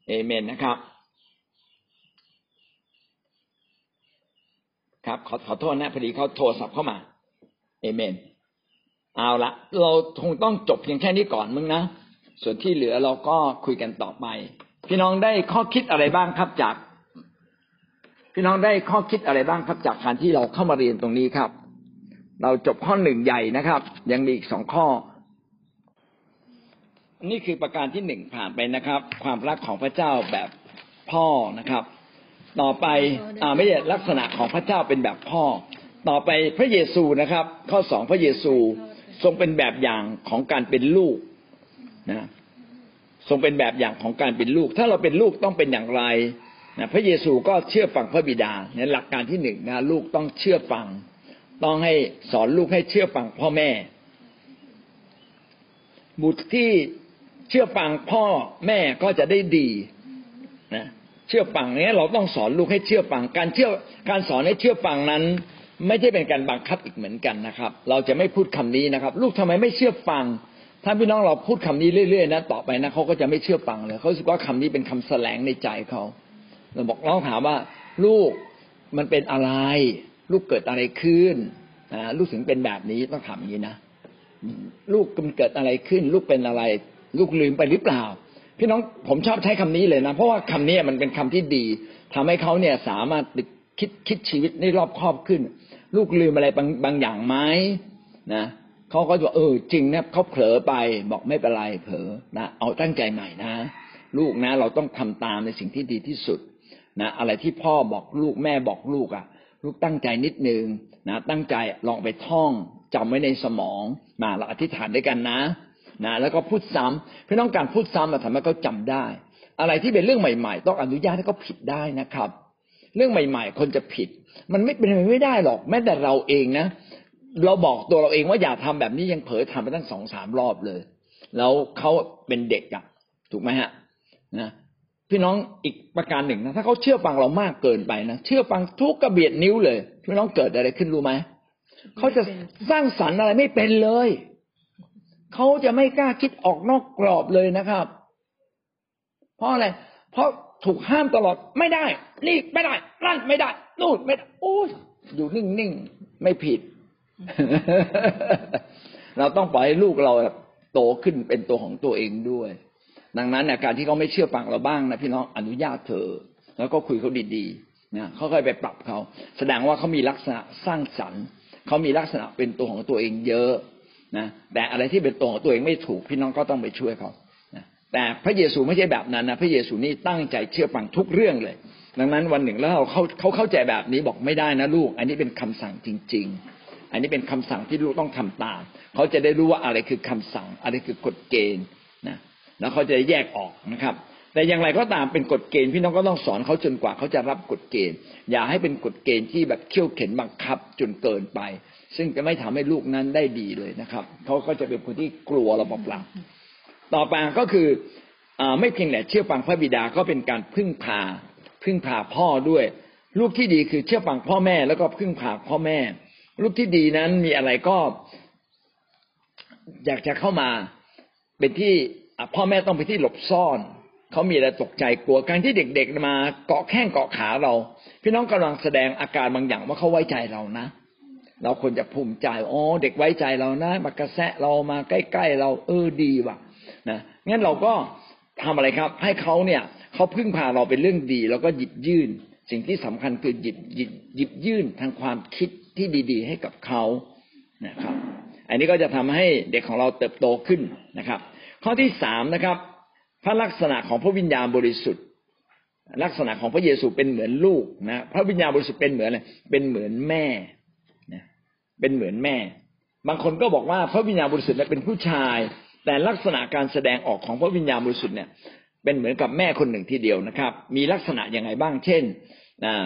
เอเมนนะครับ ครับขอขอโทษนะพอดีเขาโทรศัพท์เข้ามา เอเมน เอาละเราคงต้องจบเพียงแค่นี้ก่อนมึงนะ ส่วนที่เหลือเราก็คุยกันต่อไป พี่น้องได้ข้อคิดอะไรบ้างครับจาก พี่น้องได้ข้อคิดอะไรบ้างครับจากการที่เราเข้ามาเรียนตรงนี้ครับ เราจบข้อหนึ่งใหญ่นะครับ ยังมีอีกสองข้อ นี่คือประการที่หนึ่งผ่านไปนะครับ ความรักของพระเจ้าแบบพ่อนะครับ ต่อไปอ่าไม่ใช่ลักษณะของพระเจ้าเป็นแบบพ่อ ต่อไปพระเยซูนะครับ ข้อสองพระเยซูทรงเป็นแบบอย่างของการเป็นลูกนะทรงเป็นแบบอย่างของการเป็นลูก ถ้าเราเป็นลูกต้องเป็นอย่างไรนะพระเยซูก็เชื่อฟังพระบิดาเนี่ยหลักการที่หนึ่งนะลูกต้องเชื่อฟัง ต้องให้สอนลูกให้เชื่อฟังพ่อแม่ บุตรที่เชื่อฟังพ่อแม่ก็จะได้ดีนะเชื่อฟังเนี้ยเราต้องสอนลูกให้เชื่อฟัง การเชื่อการสอนให้เชื่อฟังนั้น ไม่ใช่เป็นการบังคับอีกเหมือนกันนะครับ เราจะไม่พูดคำนี้นะครับ ลูกทำไมไม่เชื่อฟัง ถ้าพี่น้องเราพูดคำนี้เรื่อยๆนะต่อไปนะเขาก็จะไม่เชื่อฟังเลยเขาคิดว่าคำนี้เป็นคำแสลงในใจเขาเราบอกเราถามว่า ลูกมันเป็นอะไร ลูกเกิดอะไรขึ้นลูกถึงเป็นแบบนี้ต้องถามอย่างนี้นะลูกมันเกิดอะไรขึ้น ลูกเป็นอะไร ลูกลืมไปหรือเปล่า พี่น้องผมชอบใช้คำนี้เลยนะ เพราะว่าคำนี้มันเป็นคำที่ดีทำให้เขาเนี่ยสามารถ คิดคิดชีวิตได้รอบครอบขึ้น ลูกลืมอะไรบางบางอย่างไหมนะเขาก็จะเออจริงนะเขาเผลอไปบอกไม่เป็นไรเผลอนะเอาตั้งใจใหม่นะ ลูกนะ เราต้องทำตามในสิ่งที่ดีที่สุดนะอะไรที่พ่อบอกลูกแม่บอกลูกอะ ลูกตั้งใจนิดนึงนะตั้งใจลองไปท่องจำไว้ในสมองมาเราอธิษฐานด้วยกันนะนะแล้วก็พูดซ้ำพี่น้องการพูดซ้ำทำให้เขาจาได้ อะไรที่เป็นเรื่องใหม่ ๆ ต้องอนุญาตให้เขาผิดได้นะครับ เรื่องใหม่ ๆ คนจะผิด มันไม่เป็นไปไม่ได้หรอก แม้แต่เราเองนะ เราบอกตัวเราเองว่าอย่าทำแบบนี้ยังเผลอทำไปตั้งสองสามรอบเลย แล้วเขาเป็นเด็กอะถูกไหมฮะนะพี่น้องอีกประการหนึ่งนะถ้าเขาเชื่อฟังเรามากเกินไปนะเชื่อฟังทุกกระเบียดนิ้วเลยพี่น้องเกิดอะไรขึ้นรู้ไหมเขาจะสร้างสรรค์อะไรไม่เป็นเลยเขาจะไม่กล้าคิดออกนอกกรอบเลยนะครับ เพราะอะไร เพราะถูกห้ามตลอดไม่ได้ นี่ไม่ได้นั่นไม่ได้ นู่นไม่ได้โอ้ยอยู่นิ่งๆ ไม่ผิด เราต้องปล่อยให้ลูกเราโตขึ้นเป็นตัวของตัวเองด้วย ดังนั้นเนี่ยการที่เขาไม่เชื่อฟังเราบ้างนะพี่น้องอนุญาตเธอ แล้วก็คุยเขาดีๆนะเขาค่อยไปปรับเขา แสดงว่าเขามีลักษณะสร้างสรรค์เขามีลักษณะเป็นตัวของตัวเองเยอะนะแต่อะไรที่เป็นตัวของตัวเองไม่ถูกพี่น้องก็ต้องไปช่วยเขา แต่พระเยซูไม่ใช่แบบนั้นนะพระเยซูนี่ตั้งใจเชื่อฟังทุกเรื่องเลย ดังนั้นวันหนึ่งแล้วเขาเขาเข้าใจแบบนี้บอกไม่ได้นะลูก อันนี้เป็นคำสั่งจริง ๆ อันนี้เป็นคำสั่งที่ลูกต้องทำตาม เขาจะได้รู้ว่าอะไรคือคำสั่ง อะไรคือกฎเกณฑ์นะแล้วเขาจะแยกออกนะครับ แต่อย่างไรก็ตามเป็นกฎเกณฑ์พี่น้องก็ต้องสอนเขาจนกว่าเขาจะรับกฎเกณฑ์ อย่าให้เป็นกฎเกณฑ์ที่แบบเขี่ยวเข็นบังคับจนเกินไป ซึ่งจะไม่ทำให้ลูกนั้นได้ดีเลยนะครับเขาก็จะเป็นคนที่กลัวเราเปล่าๆ ต่อไปก็คืออไม่เพียงแต่เชื่อฟังพระบิดาก็เป็นการพึ่งพา พึ่งพาพ่อด้วย ลูกที่ดีคือเชื่อฟังพ่อแม่แล้วก็พึ่งพาพ่อแม่ ลูกที่ดีนั้นมีอะไรก็ อยากจะเข้ามาเป็นที่พ่อแม่ต้องไปที่หลบซ่อนเขามีอะไรตกใจกลัวการที่เด็กๆมาเกาะแข้งเกาะขาเรา พี่น้องกำลังแสดงอาการบางอย่างว่าเขาไว้ใจเรานะ เราควรจะภูมิใจอ๋อเด็กไว้ใจเรานะมากระแสะเรามาใกล้ๆเรา เออดีว่ะ นะงั้นเราก็ทำอะไรครับ ให้เขาเนี่ยเขาพึ่งพาเราเป็นเรื่องดี แล้วก็หยิบยื่น สิ่งที่สำคัญคือหยิบหยิบหยิบยื่นทางความคิดที่ดี ๆ ให้กับเขานะครับ อันนี้ก็จะทำให้เด็กของเราเติบโตขึ้นนะครับ ข้อที่สามนะครับ พระลักษณะของพระวิญญาณบริสุทธิ์ ลักษณะของพระเยซูเป็นเหมือนลูกนะพระวิญญาณบริสุทธิ์เป็นเหมือนอะไรเป็นเหมือนแม่นะเป็นเหมือนแม่ บางคนก็บอกว่าพระวิญญาณบริสุทธิ์เป็นผู้ชาย แต่ลักษณะการแสดงออกของพระวิญญาณบริสุทธิ์เนี่ย เป็นเหมือนกับแม่คนหนึ่งทีเดียวนะครับ มีลักษณะยังไงบ้าง เช่น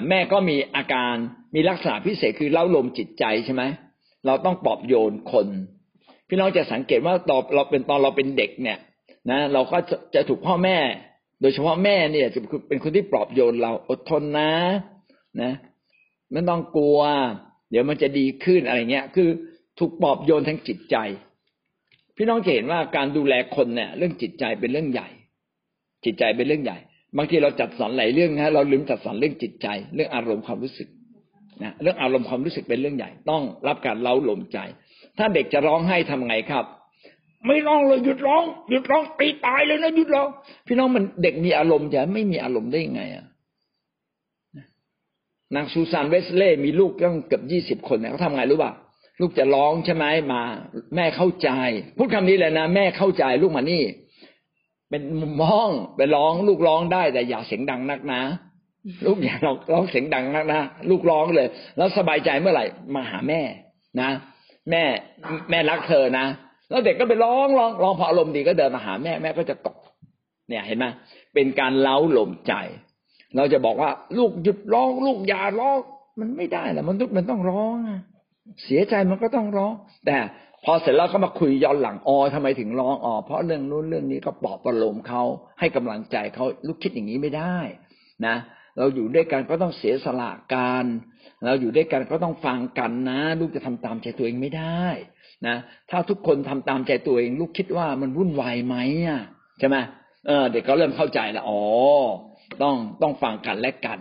แม่ก็มีอาการมีลักษณะพิเศษคือเล้าลมจิตใจใช่ไหมเราต้องปลอบโยนคน พี่น้องจะสังเกตว่าตอนเราเป็นตอนเราเป็นเด็กเนี่ยนะเราก็จะถูกพ่อแม่ โดยเฉพาะแม่เนี่ยจะเป็นคนที่ปลอบโยนเราอดทนนะนะไม่ต้องกลัว เดี๋ยวมันจะดีขึ้นอะไรเงี้ย คือถูกปลอบโยนทั้งจิตใจ พี่น้องจะเห็นว่าการดูแลคนเนี่ย เรื่องจิตใจเป็นเรื่องใหญ่ จิตใจเป็นเรื่องใหญ่ บางทีเราจัดสรรหลายเรื่องนะเราลืมจัดสรรเรื่องจิตใจ เรื่องอารมณ์ความรู้สึกนะเรื่องอารมณ์ความรู้สึกเป็นเรื่องใหญ่ ต้องรับการเล้าลมใจ ถ้าเด็กจะร้องไห้ทำไงครับ ไม่ร้องเลยหยุดร้องหยุดร้องตีตายเลยนะหยุดร้อง พี่น้องมันเด็กมีอารมณ์จะไม่มีอารมณ์ได้ยังไงอะนางซูซานเวสเล่มีลูกตั้งเกือบยี่สิบคนเนี่ยเขาทำไงรู้ป่ะ ลูกจะร้องใช่ไหมมา แม่เข้าใจพูดคำนี้เลยนะแม่เข้าใจลูกมานี่ เป็นมุมมองไปร้อง ลูกร้องได้แต่อย่าเสียงดังนักนะลูกอย่าร้องเสียงดังนักนะลูกร้องเลย แล้วสบายใจเมื่อไหร่มาหาแม่นะแม่แม่รักเธอนะแล้วเด็กก็ไปร้องร้องร้องพออารมณ์ดีก็เดินมาหาแม่แม่ก็จะกอดเนี่ยเห็นไหมเป็นการเล้าหลมใจ เราจะบอกว่า ลูกหยุดร้อง ลูกอย่าร้องมันไม่ได้แหละมันทุกมันต้องร้อง เสียใจมันก็ต้องร้อง แต่พอเสร็จแล้วก็มาคุยย้อนหลังอ๋อทำไมถึงร้องอ๋อเพราะเรื่องนู้นเรื่องนี้ก็ปลอบประโลมเขาให้กำลังใจเขาลูกคิดอย่างนี้ไม่ได้นะ เราอยู่ด้วยกันก็ต้องเสียสละกันเราอยู่ด้วยกันก็ต้องฟังกันนะ ลูกจะทำตามใจตัวเองไม่ได้นะถ้าทุกคนทำตามใจตัวเอง ลูกคิดว่ามันวุ่นวายไหมอะใช่ไหมเออเด็กก็เริ่มเข้าใจล้วอ๋อต้องต้องฟังกันและกัน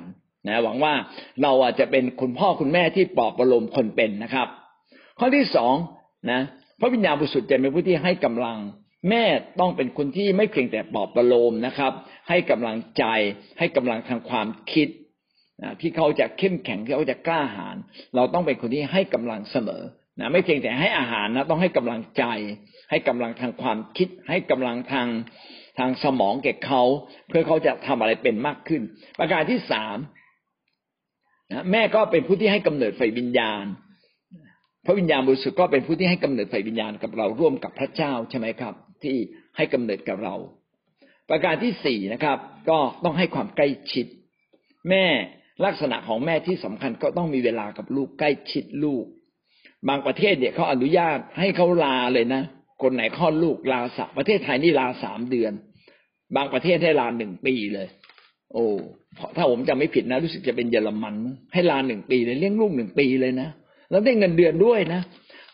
นะหวังว่าเราอาจจะเป็นคุณพ่อคุณแม่ที่ปลอบประโลมคนเป็นนะครับ ข้อที่สองนะพระวิญญาณบริสุทธิ์จะเป็นผู้ที่ให้กำลัง แม่ต้องเป็นคนที่ไม่เพียงแต่ปลอบประโลมนะครับ ให้กำลังใจ ให้กำลังทางความคิดนะที่เขาจะเข้มแข็งที่เขาจะกล้าหาญเราต้องเป็นคนที่ให้กำลังเสมอนะไม่เพียงแต่ให้อาหารนะต้องให้กำลังใจ ให้กำลังทางความคิด ให้กำลังทางทางสมองแก่เขา เพื่อเขาจะทำอะไรเป็นมากขึ้น ประการที่สาม แม่ก็เป็นผู้ที่ให้กำเนิดไฟวิญญาณ พระวิญญาณบริสุทธิ์ก็เป็นผู้ที่ให้กำเนิดไฟวิญญาณกับเราร่วมกับพระเจ้าใช่ไหมครับ ที่ให้กำเนิดกับเรา ประการที่สี่นะครับ ก็ต้องให้ความใกล้ชิด แม่ลักษณะของแม่ที่สำคัญก็ต้องมีเวลากับลูกใกล้ชิดลูก บางประเทศเนี่ยเขาอนุญาตให้เขาลาเลยนะ คนไหนคลอดลูกลาสักประเทศไทยนี่ลาสามเดือน บางประเทศให้ลาหนึ่งปีเลย โอ้ถ้าผมจำไม่ผิดนะ รู้สึกจะเป็นเยอรมัน ให้ลาหนึ่งปีเลยเลี้ยงลูกหนึ่งปีเลยนะแล้วได้เงินเดือนด้วยนะ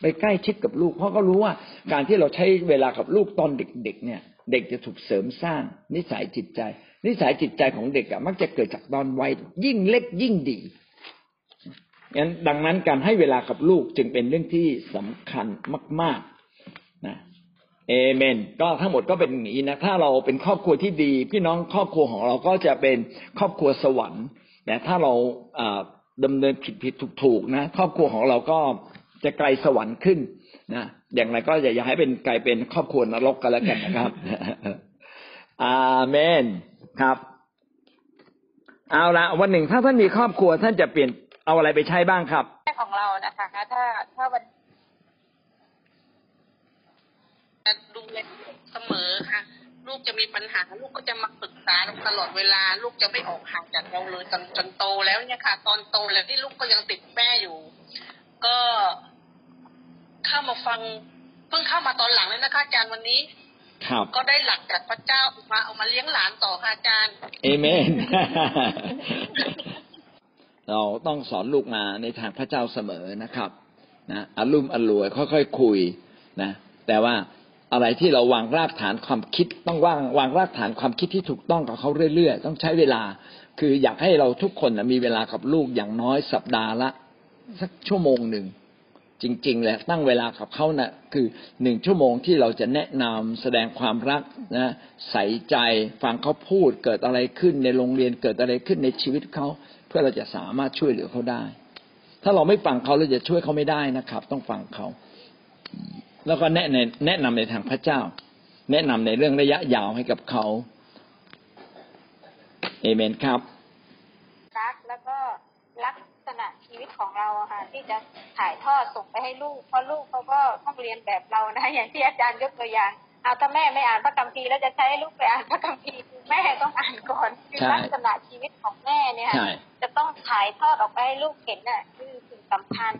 ไปใกล้ชิดกับลูก เพราะก็รู้ว่าการที่เราใช้เวลากับลูกตอนเด็ก ๆ เนี่ย เด็กจะถูกเสริมสร้าง นิสัยจิตใจ นิสัยจิตใจของเด็กอะมักจะเกิดจากตอนวัยยิ่งเล็กยิ่งดีงั้นดังนั้นการให้เวลากับลูกจึงเป็นเรื่องที่สำคัญมาก ๆ เอเมน ก็ทั้งหมดก็เป็นอย่างนี้นะถ้าเราเป็นครอบครัวที่ดี พี่น้องครอบครัวของเราก็จะเป็นครอบครัวสวรรค์แต่ถ้าเราอ่าดำเนินผิดผิดถูกถูกนะ ครอบครัวของเราก็จะไกลสวรรค์ขึ้นนะอย่างไรก็อย่าอย่าให้เป็นกลายเป็นครอบครัวนรกกันแล้วกันนะครับอาเมนครับ เอาละวันหนึ่งถ้าท่านมีครอบครัวท่านจะเปลี่ยนเอาอะไรไปใช้บ้างครับแม่ของเรานะคะถ้าถ้าวันดูแล เสมอค่ะ ลูกจะมีปัญหาลูกก็จะมาปรึกษาตลอดเวลา ลูกจะไม่ออกห่างจากเราเลยจนจนโตแล้วเนี่ยค่ะ ตอนโตแล้วที่ลูกก็ยังติดแม่อยู่ ก็เข้ามาฟังเพิ่งเข้ามาตอนหลังเลยนะคะ อาจารย์วันนี้ครับก็ได้หลักจากพระเจ้ามาเอามาเลี้ยงหลานต่อค่ะอาจารย์เอเมน เราต้องสอนลูกมาในทางพระเจ้าเสมอนะครับ นะอารมณ์อร่วยค่อยๆคุยนะ แต่ว่า อะไรที่เราวางรากฐานความคิด ต้องวางวางรากฐานความคิดที่ถูกต้องกับเขาเรื่อยๆ ต้องใช้เวลา คืออยากให้เราทุกคนนะมีเวลากับลูกอย่างน้อยสัปดาห์ละ สักชั่วโมงหนึ่งจริงๆแหละตั้งเวลากับเขานะ่ะคือหนึ่งชั่วโมงที่เราจะแนะนำแสดงความรักนะใส่ใจฟังเขาพูดเกิดอะไรขึ้นในโรงเรียนเกิดอะไรขึ้นในชีวิตเขา เพื่อเราจะสามารถช่วยเหลือเขาได้ ถ้าเราไม่ฟังเขาเราจะช่วยเขาไม่ได้นะครับ ต้องฟังเขา แล้วก็แนะในแนะนำในทางพระเจ้า แนะนำในเรื่องระยะยาวให้กับเขาเอเมนครับรักแล้วก็ลักษณะชีวิตของเราอะค่ะที่จะถ่ายทอดส่งไปให้ลูกเพราะลูกเขาก็ต้องเรียนแบบเรานะอย่างที่อาจารย์ยกตัวอย่างเอาถ้าแม่ไม่อ่านพระคัมภีร์แล้วจะใช้ให้ลูกไปอ่านพระคัมภีร์คือแม่ต้องอ่านก่อนคือใช่ลักษณะชีวิตของแม่เนี่ยค่ะใช่จะต้องถ่ายทอดออกไปให้ลูกเห็นน่ะคือสิ่งสำคัญ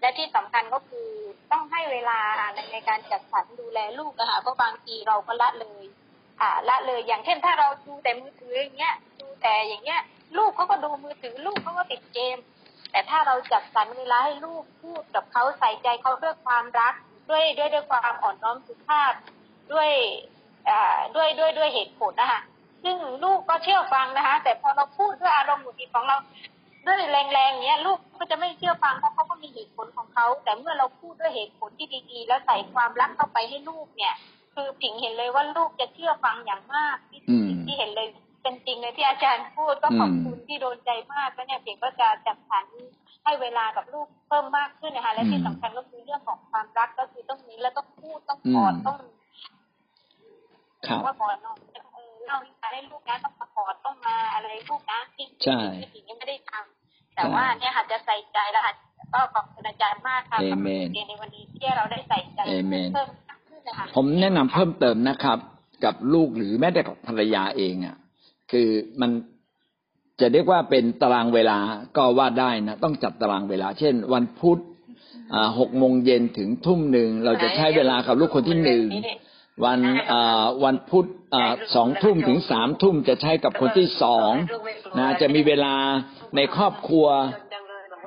และที่สำคัญก็คือต้องให้เวลาในในการจัดสรรดูแลลูกอะคะเพราะบางทีเราก็ละเลยอ่าละเลยอย่างเช่นถ้าเราดูแต่มือถืออย่างเงี้ยดูแต่อย่างเงี้ย ลูกเขาก็ดูมือถือลูกเขาก็ติดเกม แต่ถ้าเราจัดสรรเวลาให้ลูกพูดกับเขาใส่ใจเขาด้วยความรัก ด้วยด้วยด้วยความอ่อนน้อมสุภาพด้วยอ่าด้วยด้วยด้วยเหตุผลนะคะซึ่งลูกก็เชื่อฟังนะคะ แต่พอเราพูดด้วยอารมณ์หงุดหงิดของเรา ด้วยแรงๆเนี้ยลูกก็จะไม่เชื่อฟังเพราะเขาก็มีเหตุผลของเขา แต่เมื่อเราพูดด้วยเหตุผลที่ดีๆ แล้วใส่ความรักเข้าไปให้ลูกเนี่ย คือผิงเห็นเลยว่าลูกจะเชื่อฟังอย่างมากที่อืมที่เห็นเลยเป็นจริงเลยที่อาจารย์พูดก็ขอบคุณที่โดนใจมากแล้วเนี่ยเพียงก็จะจัดสรรให้เวลากับลูกเพิ่มมากขึ้นนะคะและที่สำคัญก็คือเรื่องของความรักก็คือต้องมีและต้องพูดต้องกอดอืมต้องครับว่าก่อนนอน เออเล่านิทานให้ลูกนะต้องมากอดต้องมาอะไรลูกนะที่ใช่ที่สิ่งนี้ไม่ได้ทำแต่ว่าเนี่ยค่ะจะใส่ใจแล้วค่ะก็ขอบคุณอาจารย์มากค่ะเอเมนสำหรับเรียนในวันนี้ที่เราได้ใส่ใจเอเมนเพิ่มมากขึ้นนะคะผมแนะนำเพิ่มเติมนะครับ กับลูกหรือแม้แต่กับภรรยาเองอะ คือมันจะเรียกว่าเป็นตารางเวลาก็ว่าได้นะต้องจัดตารางเวลา เช่น วันพุธอ่าหกโมงเย็นถึงทุ่มหนึ่งเราจะใช้เวลากับลูกคนที่หนึ่งวันอ่าวันพุธอ่า สองทุ่มถึงสามทุ่มจะใช้กับคนที่สองนะจะมีเวลาในครอบครัว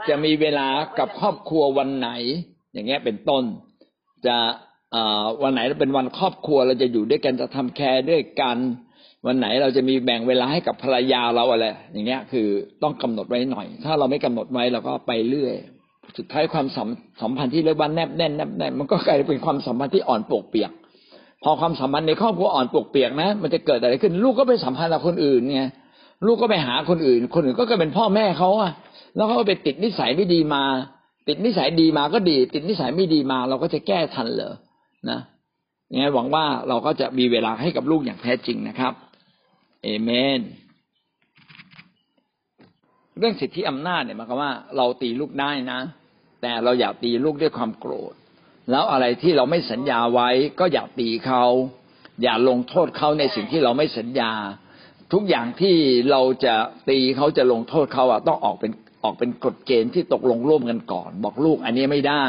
จะมีเวลากับครอบครัววันไหน อย่างเงี้ยเป็นต้น จะวันไหนเป็นวันครอบครัวเราจะอยู่ด้วยกันจะทำแคร์ด้วยกัน วันไหนเราจะมีแบ่งเวลาให้กับภรรยาเราอะไรอย่างเงี้ยคือต้องกำหนดไว้หน่อย ถ้าเราไม่กำหนดไว้เราก็ไปเรื่อยสุดท้ายความสัมสัมพันธ์ที่เรียกว่าแนบแน่นแนบแน่นมันก็กลายเป็นความสัมพันธ์ที่อ่อนปวกเปียก พอความสัมพันธ์ในครอบครัวอ่อนปวกเปียกนะ มันจะเกิดอะไรขึ้น ลูกก็ไปสัมพันธ์กับคนอื่นไงลูกก็ไปหาคนอื่น คนอื่นก็กลายเป็นพ่อแม่เขาอะแล้วเขาก็ไปติดนิสัยไม่ดีมา ติดนิสัยดีมาก็ดี ติดนิสัยไม่ดีมา เราก็จะแก้ทันเหรอนะยังไงหวังว่าเราก็จะมีเวลาให้กับลูกอย่างแท้จริงนะครับเอเมน เรื่องสิทธิอำนาจเนี่ยหมายความว่า เราตีลูกได้นะ แต่เราอย่าตีลูกด้วยความโกรธ แล้วอะไรที่เราไม่สัญญาไว้ก็อย่าตีเขาอย่าลงโทษเขาในสิ่งที่เราไม่สัญญา ทุกอย่างที่เราจะตีเขาจะลงโทษเขาอะต้องออกเป็นออกเป็นกฎเกณฑ์ที่ตกลงร่วมกันก่อน บอกลูกอันนี้ไม่ได้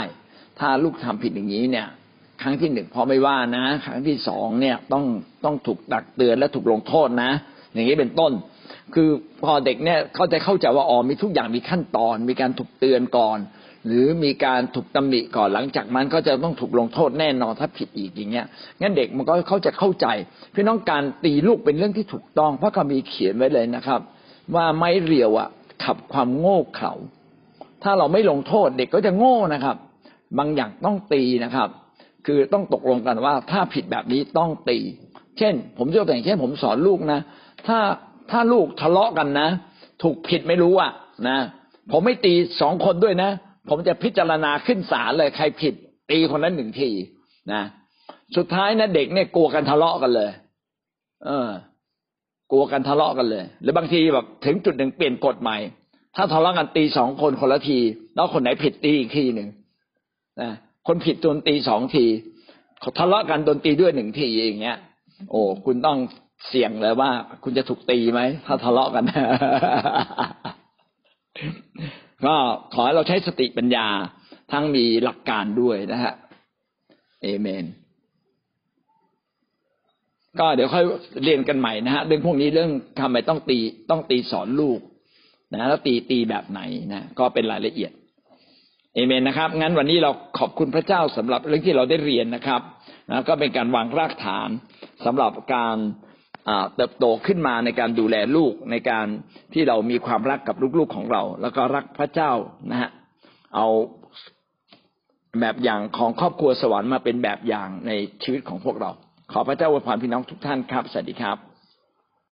ถ้าลูกทำผิดอย่างนี้เนี่ย ครั้งที่หนึ่งพ่อไม่ว่านะ ครั้งที่สองเนี่ยต้องต้องถูกตักเตือนและถูกลงโทษนะ อย่างนี้เป็นต้น คือพอเด็กเนี่ยเขาจะเข้าใจว่าอ๋อมีทุกอย่างมีขั้นตอน มีการถูกเตือนก่อน หรือมีการถูกตำหนิก่อนหลังจากนั้นก็จะต้องถูกลงโทษแน่นอนถ้าผิดอีกอย่างเงี้ยงั้นเด็กมันก็เขาจะเข้าใจพี่น้องการตีลูกเป็นเรื่องที่ถูกต้อง เพราะเขามีเขียนไว้เลยนะครับ ว่าไม้เรียวอะขับความโง่เขลาถ้าเราไม่ลงโทษเด็กก็จะโง่นะครับ บางอย่างต้องตีนะครับ คือต้องตกลงกันว่าถ้าผิดแบบนี้ต้องตี เช่น ผมยกตัวอย่างเช่นผมสอนลูกนะ ถ้าถ้าลูกทะเลาะกันนะ ถูกผิดไม่รู้อะนะผมไม่ตีสองคนด้วยนะ ผมจะพิจารณาขึ้นศาลเลย ใครผิด ตีคนนั้นหนึ่งทีนะสุดท้ายนะเด็กเนี่ยกลัวกันทะเลาะกันเลย เออ กลัวกันทะเลาะกันเลยหรือบางทีแบบถึงจุดหนึ่งเปลี่ยนกฎใหม่ ถ้าทะเลาะกันตีสองคนคนละที แล้วคนไหนผิดตีอีกทีหนึ่งนะคนผิดโดนตีสองทีทะเลาะกันโดนตีด้วยหนึ่งทีอย่างเงี้ย โอ้คุณต้องเสี่ยงเลยว่า คุณจะถูกตีไหมถ้าทะเลาะกัน ก็ขอให้เราใช้สติปัญญาทั้งมีหลักการด้วยนะฮะเอเมน ก็เดี๋ยวค่อยเรียนกันใหม่นะฮะเรื่องพวกนี้เรื่องทำไมต้องตีต้องตีสอนลูกนะแล้วตีตีแบบไหนนะก็เป็นรายละเอียดเอเมนนะครับ งั้นวันนี้เราขอบคุณพระเจ้าสำหรับเรื่องที่เราได้เรียนนะครับนะก็เป็นการวางรากฐานสำหรับการ เติบโตขึ้นมาในการดูแลลูกในการที่เรามีความรักกับลูกๆของเรา แล้วก็รักพระเจ้านะฮะเอาแบบอย่างของครอบครัวสวรรค์มาเป็นแบบอย่างในชีวิตของพวกเรา ขอพระเจ้าอวยพรพี่น้องทุกท่านครับสวัสดีครับ